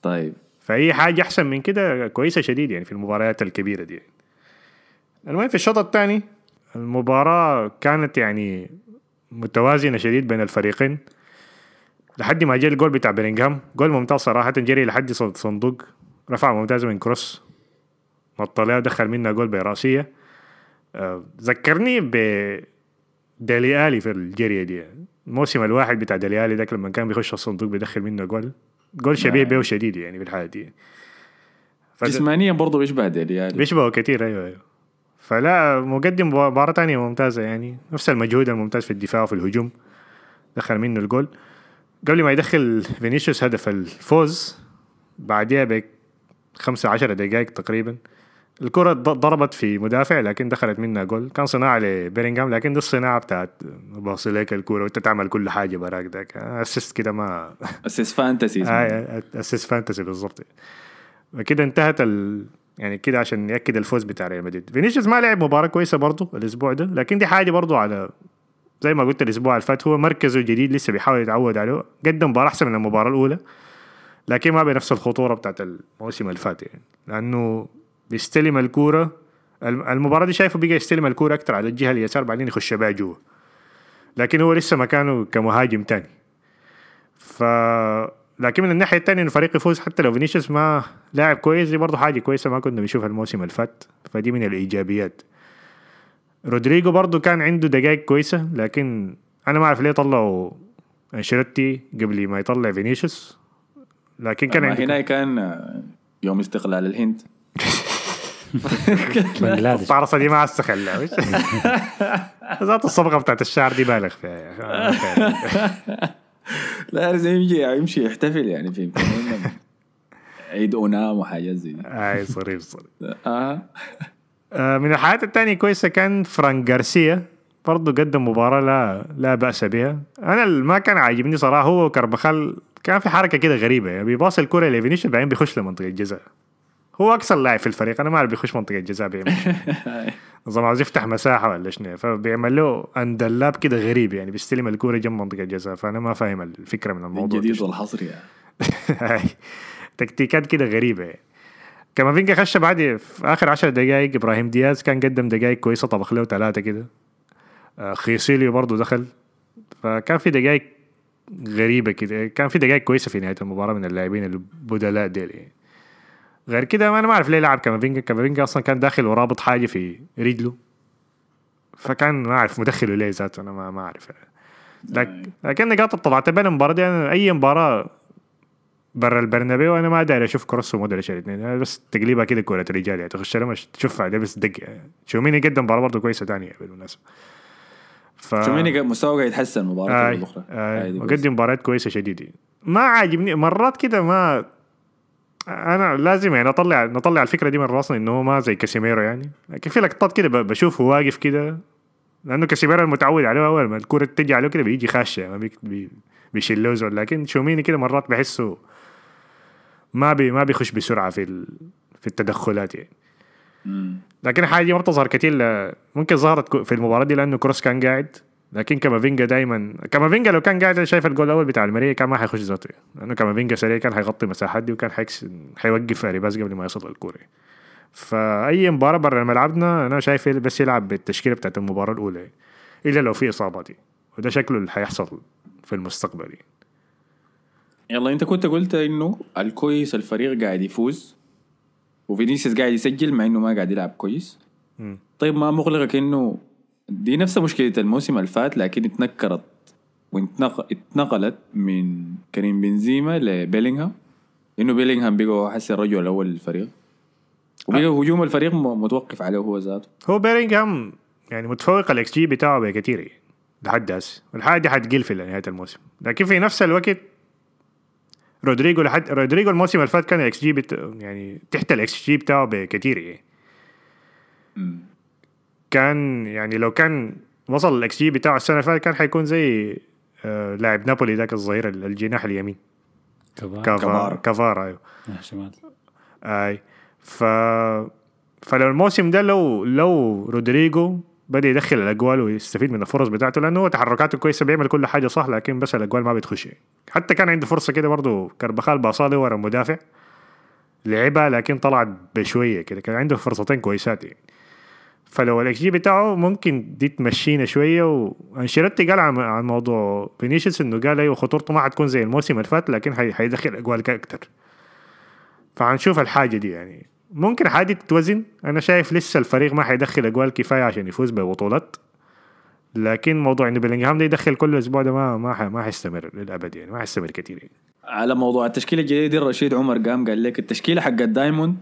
طيب. فأي حاجة أحسن من كده كويسة شديد يعني في المباريات الكبيرة دي يعني. المهم في الشوط الثاني المباراة كانت يعني متوازنة شديد بين الفريقين. لحد ما جاء الجول بتاع بيلينغهام. جول ممتاز صراحة جري لحد صند- صندوق. رفع ممتاز من كروس. عليها ودخل منها جول براسيه آه، ذكرني ب ديلي آلي في الجرية دي. الموسم الواحد بتاع ديلي آلي ذاك لما كان بيخش الصندوق بيدخل منه جول. جول شبيه نعم. بيه شديد يعني بالحالة دي. فد- جسمانيا برضه بيشبه ديلي يعني بيشبهه كثير أيوه أيوه. فلا مقدم مباراة تانية ممتازة يعني. نفس المجهود الممتاز في الدفاع وفي الهجوم. دخل منه الجول. قبل ما يدخل فينيسيوس هدف الفوز بعديها خمسة عشر دقائق تقريبا. الكرة ضربت في مدافع لكن دخلت منها جول. كان صناعة لبيرينغهام لكن دي الصناعة بتاعت باصي لك الكرة وانت تعمل كل حاجة براك ذاك assist كده ما assist fantasy. آه assist fantasy بالضبط. وكده انتهت ال... يعني كده عشان يأكد الفوز بتاع ريال مدريد. فينيسيوس ما لعب مباراة كويسة برضه الأسبوع ده لكن دي حاجة برضه على زي ما قلت الأسبوع اللي فات هو مركزه الجديد لسه بيحاول يتعود عليه. قدم مباراة أحسن من المباراة الأولى لكن ما بنفس الخطورة بتاعت الموسم اللي فات يعني. لأنه بيستلم الكورة. الم- المباراة دي شايفه بقى يستلم الكورة أكتر على الجهة اليسار بعدين يخش بها جوا. لكن هو لسه مكانه كمهاجم تاني. ف لكن من الناحية الثانية الفريق يفوز حتى لو فينيسيوس ما لاعب كويس دي برضه حاجة كويسة ما كنا بنشوفها الموسم اللي فات. فدي من الإيجابيات. رودريجو برضه كان عنده دقائق كويسة لكن أنا ما أعرف ليه طلعوا أنشيلوتي قبل ما يطلع فينيسيوس. لكن كان عنده هنا كان يوم استقلال الهند. بنجلاديش الطعرصه دي ما استخلها وش؟ ذات الصبغة بتاعت الشعر دي بالغ فيها يا. لا لازم يمشي يمشي يحتفل يعني فهمت؟ عيد أونام وحاجات زي دي. إي صريف صريف آه. آه، من الحاجات التانية كويسة كان فرانك جارسيا برضه قدم مباراة لا لا بأس بها أنا اللي ما كان عاجبني صراحة هو وكربخال كان في حركة كده غريبة. يعني بيباص الكرة لفينيسيوس بعدين بيخش لمنطقة الجزاء. هو أكثر لاعب في الفريق أنا ما أعرف بيخش منطقة الجزاء بيعمل نظام عاوز يفتح مساحة ولا شنو فبيعمل له underlap كده غريب يعني بيستلم الكرة جنب منطقة الجزاء فأنا ما فاهم الفكرة من الموضوع الجديد. والحصري يعني. تكتيكات كده غريبة يعني. كامافينجا خش بعد في آخر 10 دقائق إبراهيم دياز كان قدم دقائق كويسة طبخ له ثلاثة كده آه، خيسيليو برضه دخل فكان في دقائق غريبة كده كان في دقائق كويسة في نهاية المباراة من اللاعبين البدلاء ديل يعني. غير كده ما أنا ما أعرف ليه لعب كامافينجا كامافينجا أصلا كان داخل ورابط حاجة في رجله. فكان ما أعرف مدخله ليه ذاته أنا ما ما أعرف. لكن لكن نقاط طلعت بين المباراة دي أنا أي مباراة برا البرنابيو أنا ما داير أشوف كروس ومودريتش الاثنين. أنا بس تقليبها كده كوره رجال يعني. تخش لما تشوفها بس دق شوميني قدم مباراة برضه كويسة ثانية بالمناسبة. ف... شوميني مستواه قاعد يتحسن مباراة آي الاخرى آي دي وقدم مباريات كويسة شديدة. ما عاجبني مرات كده ما أنا لازم يعني اطلع نطلع الفكرة دي من راسنا إنه هو ما زي كاسيميرو يعني. لكن في لقطات كده بشوفه واقف كده لأنه كاسيميرو المتعود عليه أول ما الكوره تجي عليه كده بيجي خاشه ما بي- بي- بيشيلوه زول لكن شوميني كده مرات بحسه ما بي ما بيخش بسرعة في ال- في التدخلات يعني. لكن حاجة ما بتظهر كتير ل- ممكن ظهرت في المباراة دي لأنه كروس كان قاعد. لكن كامافينجا دايما كامافينجا لو كان قاعد شايف الجول الأول بتاع المريه كان ما حيخش ذاته لأنه كامافينجا سريع كان حيغطي مساحات دي وكان حيكس حيوقف اريباس قبل ما يوصل للكورة فأي مباراة برا ملعبنا أنا شايف بس يلعب بالتشكيلة بتاعت المباراة الأولى إلا لو في اصابات وده شكله اللي حيحصل في المستقبل يعني. يلا أنت كنت قلت إنه الكويس الفريق قاعد يفوز وفينيسيوس قاعد يسجل مع إنه ما قاعد يلعب كويس مم. طيب ما مغلقك إنه دي نفس مشكلة الموسم اللي فات لكن اتنكرت واتنقلت من كريم بنزيما لبيلينغهام. انه بيلينغهام بقى حسي الرجل الأول للفريق. وبقى هجوم الفريق متوقف عليه هو ذاته. هو بيرينغهام يعني متفوق الاكس جي بتاعه بكثير لحد هسه والحاجة دي حتقل في نهاية الموسم. لكن في نفس الوقت رودريجو لحد رودريجو الموسم اللي فات كان الاكس جي بت... يعني تحت الاكس جي بتاعه بكثير يعني كان يعني لو كان وصل الاكس جي بتاعه السنة اللي فاتت كان حيكون زي آه لاعب نابولي ذاك الظهير ال- الجناح اليمين. كفار. كافارا أيوه. شمال. أي. ف فلو الموسم ده لو لو رودريجو بدأ يدخل الأجوال ويستفيد من الفرص بتاعته لأنه هو تحركاته كويسة بيعمل كل حاجة صح لكن بس الأجوال ما بتخش. يعني. حتى كان عنده فرصة كده برضه كربخال باصاله ورا المدافع لعبها لكن طلعت بشوية كده. كان عنده فرصتين كويسات يعني. فلو الاكس جي بتاعه ممكن دي تمشينا شوية وأنشيلوتي قال عن موضوع فينيسيوس إنه قال أيوه خطورته ما حتكون زي الموسم اللي فات لكن حي- حيدخل أجوال أكتر. فهنشوف الحاجة دي يعني. ممكن حاجة تتوزن. أنا شايف لسه الفريق ما حيدخل أجوال كفاية عشان يفوز ببطولات. لكن موضوع إنه بيلينغهام ده يدخل كل أسبوع ده ما ما ما حيستمر للأبد يعني ما حيستمر كثير يعني. على موضوع التشكيلة الجديدة دي الرشيد عمر قام قال لك التشكيلة حق ال diamond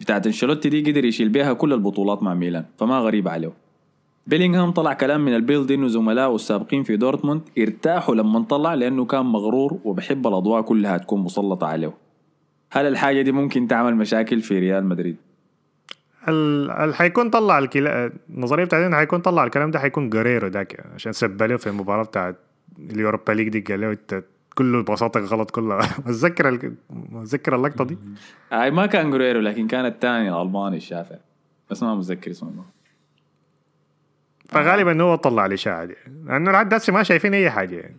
بتاعت انشيلوتي دي قدر يشيل بيها كل البطولات مع ميلان فما غريب عليه بيلينغهام طلع كلام من البيلد انه زملائه السابقين في دورتموند ارتاحوا لما طلع لأنه كان مغرور وبحب الأضواء كلها تكون مسلطة عليه هل الحاجة دي ممكن تعمل مشاكل في ريال مدريد؟ ال حيكون طلع الكلا... النظريه بتاعتنا حيكون طلع الكلام ده حيكون جاريرو ذاك عشان سب له في المباراة بتاعت اليوروبا ليج دي قال له إنت كله بساطه غلط كلها متذكر. متذكر اللقطة دي؟ هاي ما كان جوريرو لكن كان الثاني الألماني الشافع بس ما متذكر اسمه. فغالبا هو طلع الاشاعه دي لأنه لحد هسه ما شايفين أي حاجة. يعني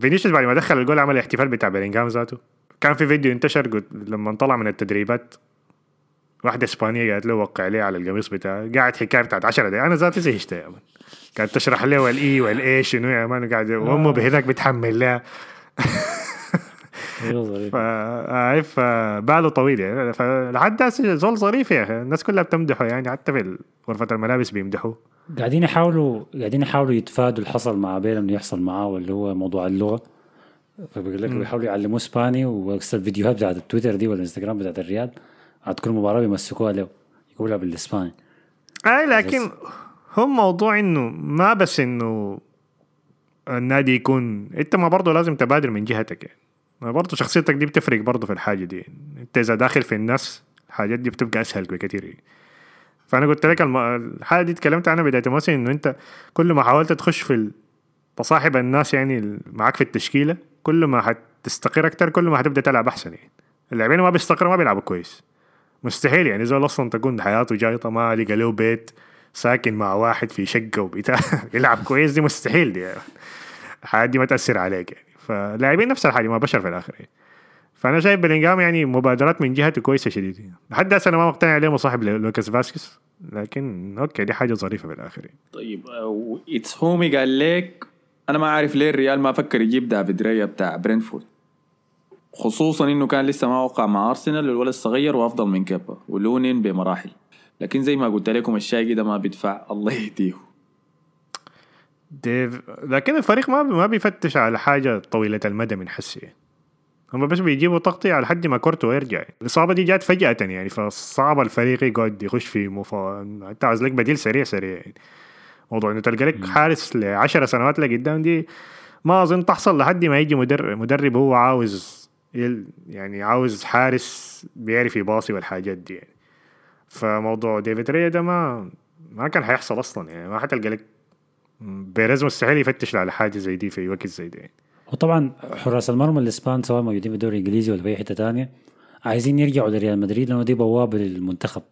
فينيسيوس بعد ما دخل الجول عمل الاحتفال بتاع بيلينغهام ذاته. كان في فيديو انتشر قلت لما طلع من التدريبات واحدة إسبانية قالت له وقع لي على القميص بتاعه قاعد حكاية بتاعت 10 دقايق. أنا ذاتي زهقت يا مان قاعد تشرح له الاي والاي شنو يا مان قاعد وامه بهناك بتحمل لها. ظريف. فباله طويل يعني. فلحد زول ظريف يا أخي. الناس كلها بتمدحه يعني حتى في غرفة الملابس بيمدحوه. قاعدين يحاولوا قاعدين يحاولوا يتفادوا اللي حصل مع بيل إنه يحصل معاه واللي هو موضوع اللغة. فبقول لك بيحاولوا يعلموه إسباني وبس الفيديوهات بتاعت التويتر دي والإنستغرام بتاعت الريال عاد كل مباراة بيمسكوها له يقولها بالإسباني. أي لكن هم موضوع إنه ما بس إنه النادي يكون انت ما برضه لازم تبادر من جهتك يعني برضه شخصيتك دي بتفرق برضه في الحاجة دي. انت إذا داخل في الناس الحاجات دي بتبقى أسهل بكثير يعني. فأنا قلت لك الم... الحاجة دي تكلمت عنها بداية الموسم إنه أنت كل ما حاولت تخش في تصاحب الناس يعني معاك في التشكيلة كل ما حتستقر أكتر كل ما حتبدا تلعب أحسن يعني اللاعبين ما بيستقروا ما بيلعبوا كويس مستحيل يعني زول أصلا تكون حياته جايطه ما لقى له بيت ساكن مع واحد في شقة وبتاع يلعب كويس دي مستحيل دي يعني. الحاجات دي ما تأثر عليك يعني فلاعبين نفس الحاجة ما بشر في الآخر يعني. فأنا شايف بلينجهام يعني مبادرات من جهته كويسة شديد لحد هسه أنا ما مقتنع عليه مصاحب لوكاس فاسكس لكن okay دي حاجة ظريفة في الآخر يعني. طيب اتس هومي قال لك أنا ما عارف ليه الريال ما فكر يجيب دافيد ريا بتاع برينفورد خصوصا إنه كان لسه ما وقع مع أرسنال الولد الصغير وأفضل من كيبا ولونين بمراحل لكن زي ما قلت لكم الشايب ده ما بيدفع. الله يهديه. ديف لكن الفريق ما ما بيفتش على حاجة طويلة المدى من حسي. يعني. هم بس بيجيبوا تغطية على حد ما كورتو يرجع. الإصابة دي جات فجأة يعني فصعب الفريق يقعد يخش في مفا أنت عايز لك بديل سريع سريع. يعني. موضوع إنه تلقى لك حارس لعشر سنوات لقدام دي ما أظن تحصل لحد ما يجي مدرب مدرب هو عاوز يعني عاوز حارس بيعرف يباصي والحاجات دي يعني. فموضوع ديفيد ريا ده ما ما كان حيحصل أصلا يعني ما حتلقى لك بيريز مستحيل يفتش على حاجة زي دي في وقت زي ده يعني. وطبعا حراس المرمى الاسبان سواء موجودين في الدوري الإنجليزي ولا في أي حتة تانية عايزين يرجعوا لريال مدريد لأنه دي بوابه للمنتخب.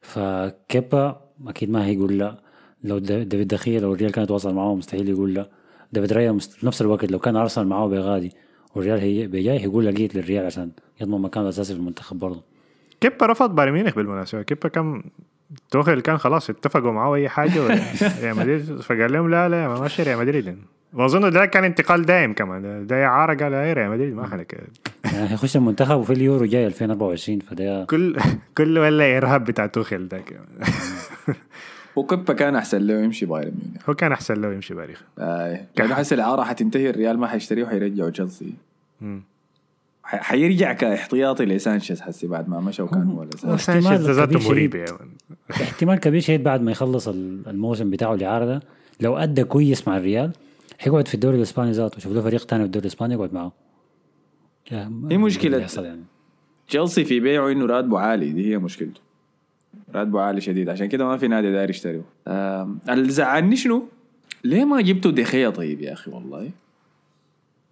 فكيبا أكيد ما هيقول لا. لو دافيد دخية لو الريال كان يتواصل معاه مستحيل يقول لا. دافيد رايا مست- في نفس الوقت لو كان أرسنال معاه بغادي والريال هي بيجاي هيقول لقيت للريال عشان يضمن مكانه الأساسي في المنتخب برضه. كيبا رفض بايرن ميونخ بالمناسبة. كيبا كان توخيل كان خلاص اتفقوا معاه أي حاجة ولا- ريال مدريد فقال لهم لا لا ما ماشي ريال مدريد. واظن ده كان انتقال دايم كمان. ده اعاره قال أي ريال مدريد ما حنك يعني هيخش المنتخب وفي اليورو جاي 2024 فده كل كل ولا ارهاب بتاع توخيل ده. كمان. وكبا كان أحسن له يمشي بايرن ميونخ. هو كان أحسن له يمشي باريخ آه. لأنه حس الاعاره حتنتهي الريال ما حيشتريه وحيرجعوا تشيلسي. حيرجع كاحتياطي لسانشيز حسي بعد ما مشى وكان هو سانشيز احتمال ذاته مريب man. احتمال كبير شديد بعد ما يخلص ال- الموسم بتاعه الاعاره ده. لو أدى كويس مع الريال حيقعد في الدوري الإسباني ذاته. شوف له فريق ثاني في الدوري الإسباني يقعد معه. هي مشكلة. يعني تشيلسي في بيعه إنه راتبه عالي. دي هي مشكلته. راتبه عالي شديد. عشان كده ما في نادي داير يشتريه. اللي زعلني شنو؟ ليه ما جبتوا دخيا طيب يا أخي والله؟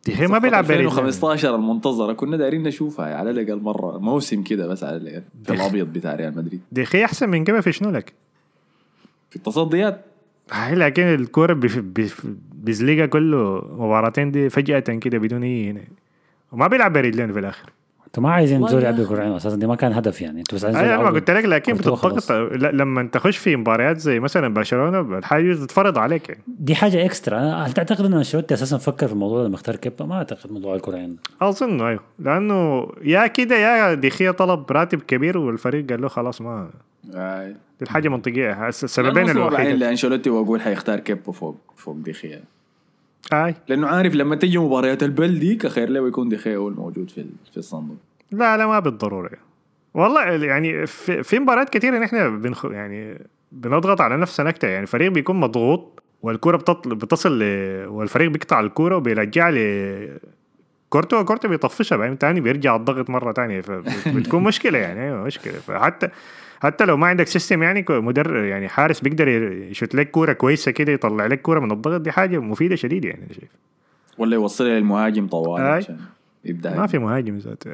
هي ما بيلعب باريس 2015 المنتظرة. كنا دايرين نشوفها يعني على الأقل مرة. موسم كده بس على الأقل. في الأبيض بتاع ريال مدريد. دي هي أحسن من كده في شنو لك؟ في التصديات. هاي لكن الكورة بيزلقها كله مباراتين دي فجأة كده بدون أي هنا. وما بيلعب برجلين في الآخر. أنتوا ما عايزين يلعب أخي. بكره أساسا دي ما كان هدف يعني. أنتوا بس عايزين أنا ما قلت لك لكن بتضغط لما انت تخش في مباريات زي مثلا برشلونة الحاجة تتفرض عليك يعني. دي حاجة إكسترا. أنا- هل تعتقد إن أنشيلوتي أساسا فكر في الموضوع لما اختار كيبا؟ ما أعتقد موضوع الكره يعني أظن أيوه. لأنه يا كده يا ديخيا طلب راتب كبير والفريق قال له خلاص ما آه. دي الحاجة منطقية. السببين الوحيدين لانشيلوتي وأقول حيختار كيبو فوق فوق دخيا أي. لأنه عارف لما تجي مباريات البلدي خير له يكون دخيا هو الموجود في في الصندوق. لا لا ما بالضروره والله يعني في, في مباريات كثيره نحن بنخ يعني بنضغط على نفسنا أكثر يعني فريق بيكون مضغوط والكرة بتطل بتصل ل... والفريق بيقطع الكرة وبيرجع ل كورتو كورتو بيطفشها بعدين تاني بيرجع الضغط مرة تانية. فبتكون مشكلة يعني أيوه مشكلة. فحتى حتى لو ما عندك system يعني مدرب يعني حارس بيقدر يشوت لك كورة كويسة كده يطلع لك كورة من الضغط دي حاجة مفيدة شديد يعني أنا شايف. ولا يوصلها للمهاجم طوال. عشان يبدأ. ما في مهاجم ذات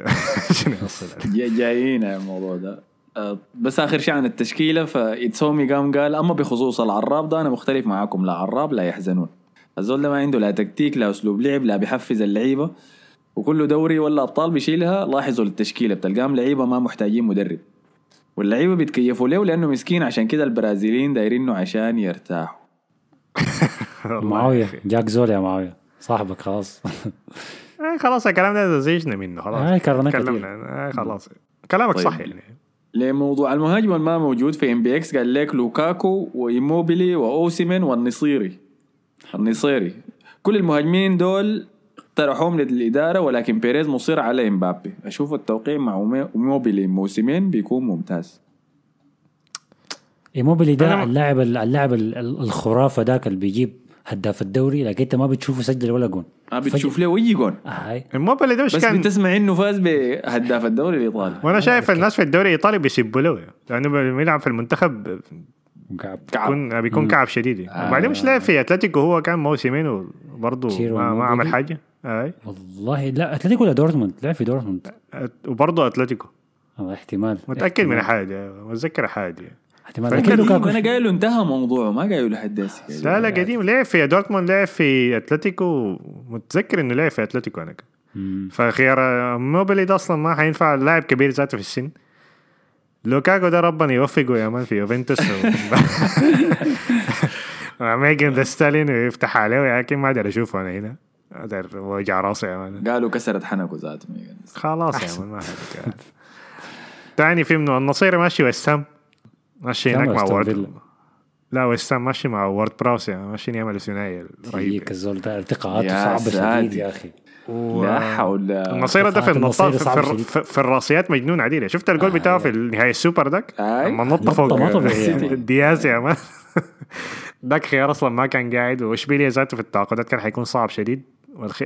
عشان يوصل؟ جايين الموضوع ده. آه، بس آخر شيء عن التشكيلة فايتسومي قام قال أما بخصوص العراب ده أنا مختلف معاكم. لا عراب لا يحزنون. الزول ده ما عنده لا تكتيك لا أسلوب لعب لا بيحفز اللعيبة. وكل دوري ولا أبطال بيشيلها لاحظوا التشكيلة بتلقاهم لعيبة ما محتاجين مدرب. واللعيبة بيتكيفوا له لأنه مسكين؟ عشان كده البرازيليين دايرينه عشان يرتاحوا. معاوية جاك زول يا معاوية. صاحبك خلاص. آه خلاص الكلام ده زهجنا منه خلاص. آه،. تكلمنا. آه خلاص. كلامك طيب. صح يعني لموضوع المهاجم الما موجود في إم بي إكس. قال لك لوكاكو وإيموبيلي وأوسيمين والنصيري. النصيري. كل المهاجمين دول اقترحوهم للإدارة ولكن بيريز مصر على إمبابي. أشوف التوقيع مع ايموبيلي موسمين بيكون ممتاز. إيموبيلي ده أنا- اللاعب اللاعب ال- ال- الخرافة ذاك اللي بيجيب هداف الدوري لكن أنت ما بتشوفه سجل ولا جون. ما بتشوف له أي جون. آه، أي إيموبيلي ده مش بس كان بتسمع إنه فاز بهداف الدوري الإيطالي. وأنا شايف الناس في الدوري الإيطالي بيسبوا له لأنه بيلعب في المنتخب كعب كعب. بيكون كعب شديد. يعني. وبعدين مش لاعب في أتلتيكو هو كان موسمين وبرضه ما, ما. عمل حاجة. أي. والله لا أتلتيكو ولا دورتموند؟ لعب في دورتموند. أت- وبرضه أتلتيكو. آه، احتمال. متأكد من. حاجة متذكر حاجة. احتمال. لكن لوكاكو أنا قايل له انتهى موضوعه ما قايل لحد هسه لا لا قديم. لعب في دورتموند لعب في أتلتيكو. متذكر إنه لعب في أتلتيكو أنا. كان. فخيار موبيلي ده أصلا ما حينفع لاعب كبير ذاته في السن. لوكاكو ده ربنا يوفقه يا مان في يوفنتوس. ميجن ذا ستالين ويفتح عليه لكن ما أقدر أشوفه أنا هنا. أقدر وجع راسي يا مان. قالوا كسرت حنكه ذاته خلاص يا man ما حد تاني في منه النصيري ماشي وست هام ماشي هناك مع وورد؟ لا وست هام ماشي مع وورد براوس يعني ماشيين يعملوا ثنائي رهيب هيك الزول ده ارتقاءاته صعبة. شديد يا أخي. و- لا حول النصيري ده في النصيري في, في. في, الراسيات مجنون عديلة شفت الجول بتاعه في نهاية السوبر داك. لما نط فوق. دياز يا man. داك خيار أصلا ما كان قاعد واشبيليا ذاته في التعاقدات كان حيكون صعب شديد. والخي...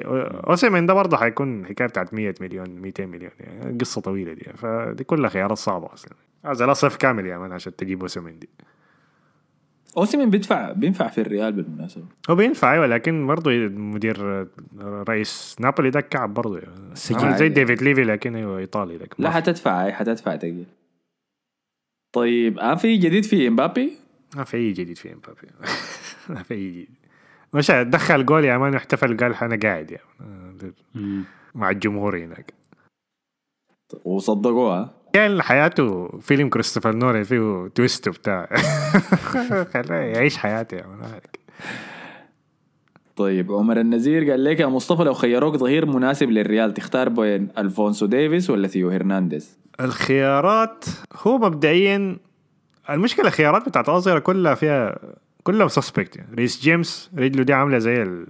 أوسيمين ده برضه حيكون حكاية بتاعت 100 مليون 200 مليون يعني قصة طويلة دي. فدي كلها خيارات صعبة أصلا. هذا لا صيف كامل يا man عشان تجيب أوسيمين دي. أوسيمين بيدفع بينفع في الريال بالمناسبة. هو بينفع أيوه لكن برضه مدير رئيس نابولي ده كعب برضه. يعني. زي ديفيد ليفي لكن أيوه إيطالي لكن لا ما- حتدفع أي حتدفع تقيل. طيب آه في جديد في إمبابي؟ ما في أي جديد في إمبابي. ما في أي جديد. مش دخل جول يا man واحتفل قال أنا قاعد يعني. مع الجمهور هناك. وصدقوها كان حياته فيلم كريستوفر نولان فيه twist بتاع خلاه يعيش حياته يا man طيب عمر النزير قال لك يا مصطفى لو خيروك ظهير مناسب للريال تختار بين ألفونسو ديفيس ولا ثيو هرنانديز؟ الخيارات هو مبدئيا المشكلة الخيارات بتاعت الأظهرة كلها فيها كلهم suspect يعني. ريس جيمس رجله دي عاملة زي ال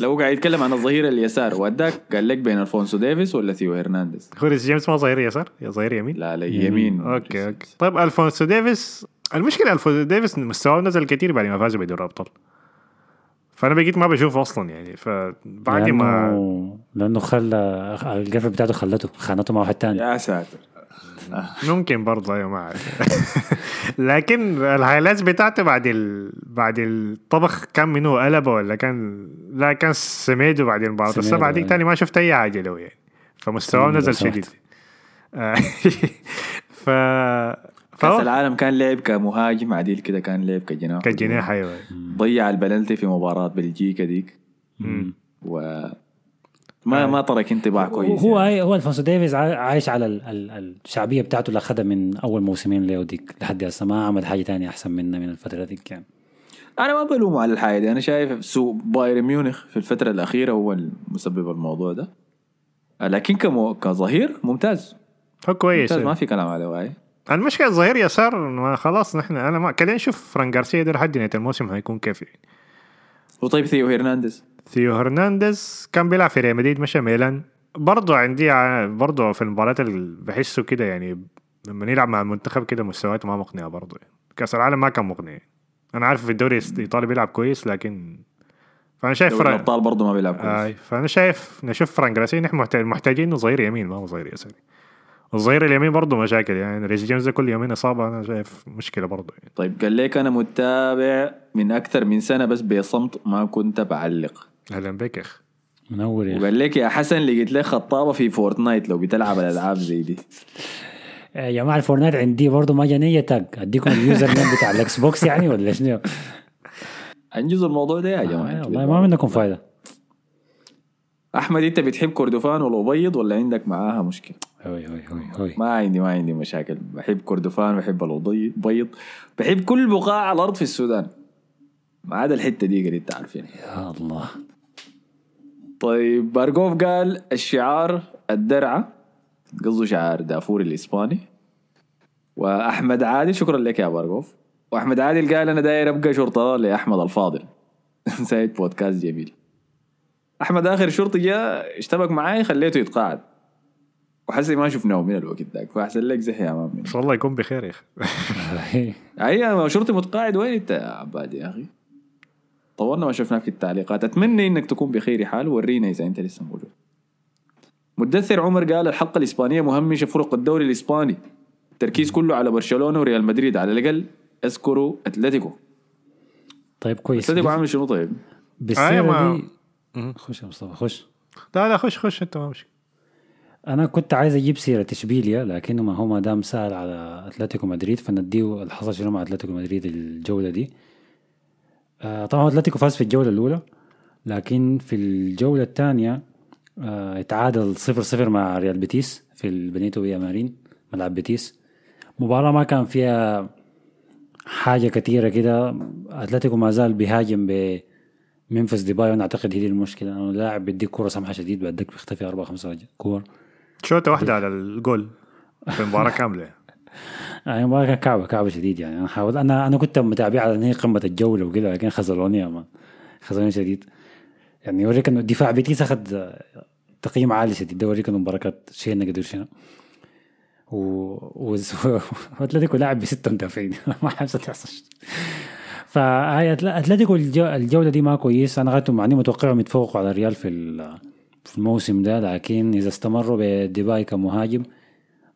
لو قاعد يتكلم عن الظهير اليسار وداك قال لك بين ألفونسو ديفيس ولا ثيو هرنانديز؟ هو ريس جيمس ما ظهير يسار؟ يا ظهير يمين؟ لا لا يمين. أوكي أوكي. طيب ألفونسو ديفيس المشكلة ألفونسو ديفيس مستواه نزل كتير بعد ما فازوا بدوري الأبطال. فأنا بقيت ما بشوفه أصلا يعني. فبعد ما لأنه لأنه خلى القفل بتاعته خلته خانته مع واحد تاني. يا ساتر. ممكن برضه أيوه ما أعرف. لكن الهايلايتس بتاعته بعد ال... بعد الطبخ كان منه قلبه ولا كان؟ لا كان سميدو بعد المباراة. بس أيوة. تاني ما شفت أي حاجة له يعني. فمستواه نزل. شديد. آه. ف كأس العالم كان لعب كمهاجم عديل كده كان لعب كجناح. كجناح أيوه. ضيع البلنتي في مباراة بلجيكا ديك. و ما ما ترك انطباع كويس هو يعني. هو الفونسو ديفيز عا- عايش على ال- ال- الشعبية بتاعته اللي أخذها من أول موسمين له ديك لحد هسه. ما عمل حاجة تانية أحسن منها من الفترة ديك يعني. أنا ما بلومه على الحاجة دي. أنا شايف سوء بايرن ميونخ في الفترة الأخيرة هو المسبب الموضوع ده. لكن كمو... كظهير ممتاز. هو كويس ممتاز. ما أيوة. في كلام عليه واي المشكلة الظهير يسار ما خلاص نحن أنا ما خلينا نشوف فران جارسيا ده لحد نهاية الموسم هيكون كيف يعني. وطيب ثيو هرنانديز ثيو هرنانديز كان بيلعب في ريال مدريد مشى ميلان. برضه عندي برضه في المباريات اللي بحسه كده يعني لما يلعب مع المنتخب كده مستوياته ما مقنعة برضه يعني. كأس العالم ما كان مقنع يعني. أنا عارف في الدوري الإيطالي بيلعب كويس لكن فأنا شايف فران الأبطال برضه ما بيلعب كويس. آي فأنا شايف نشوف فران جارسيا نحن محتاج- محتاجين ظهير يمين. ما هو ظهير يساري الظهير اليمين برضه مشاكل يعني. ريس جيمس ده كل يومين إصابة أنا شايف مشكلة برضه يعني. طيب قال لك أنا متابع من أكثر من سنة بس بصمت ما كنت بعلق. أهلا بك يا اخ منور يا. وقال لك يا حسن لقيت لك خطابة في فورتنايت لو بتلعب الالعاب زي دي. يا جماعة الفورتنايت عندي برضه ما جاني تاج أديكم ال username بتاع الاكس بوكس يعني ولا شنو؟ انجزوا الموضوع ده يا آه، جماعة. والله ما منكم فايدة. أحمد أنت بتحب كردفان والأبيض ولا عندك معاها مشكلة؟ هوي هوي هوي هوي. ما عندي ما عندي مشاكل. بحب كردفان بحب الأبيض بيض. بحب كل بقاع على الأرض في السودان. ما عدا الحتة دي قريب تعرفين. يا الله. طيب بارجوف قال الشعار الدرعة قصده شعار دافور الإسباني. وأحمد عادل شكرا لك يا بارجوف وأحمد عادل قال أنا داير أبقى شرطة لأحمد الفاضل. سايد بودكاست جميل. أحمد آخر شرطي جاء اشتبك معاي خليته يتقاعد. وحسي ما شفناه من الوقت ذاك فأحسن لك زحي يا man إن شاء الله يكون بخير يا أخي. أي شرطي متقاعد وين أنت يا عباد يا أخي؟ طولنا ما شفناك في التعليقات. أتمنى إنك تكون بخير حال ورينا إذا أنت لسه موجود. مدثر عمر قال الحلقة الإسبانية مهمشه فرق الدوري الإسباني. التركيز كله على برشلونة وريال مدريد. على الأقل اذكروا أتلتيكو. طيب كويس. أتلتيكو عامل شنو طيب؟ بالسيرة ما- دي خش يا مصطفى خش. لا لا خش خش أنت ما مشكلة. أنا كنت عايز أجيب سيرة اشبيليا لكنه ما هو ما دام سأل على أتلتيكو مدريد فنديه اللي حصل شنو مع أتلتيكو مدريد الجولة دي. آه طبعا أتلتيكو فاز في الجولة الأولى لكن في الجولة الثانية آه اتعادل 0 0 مع ريال بيتيس في البنيتو مارين ملعب بيتيس. مباراة ما كان فيها حاجة كثيرة كده. أتلتيكو ما زال بيهاجم بممفيس ديباي وأنا أعتقد هي دي المشكلة. انه اللاعب بيديك كورة سمحة شديد بعدك بيختفي أربع خمسة كور. شوطة واحدة على الجول في المباراه كاملة. يعني كانت كعبه كعبة شديد يعني. أنا حاول أنا أنا كنت متابع على إن هي قمة الجولة وكده لكن خذلوني يا man. خذلوني شديد. يعني يوريك إنه دفاع بيتيس أخذ تقييم عالي شديد. ده يوريك إنه كانت شيء قدر شنو. و واتلتيكو لاعب بستة مدافعين. ما حاجة تحصل أتل- أتلتيكو الجو- الجولة دي ما كويس أنا غايتهم معني متوقعهم يتفوقوا على الريال في في الموسم ده لكن إذا استمروا بديباي كمهاجم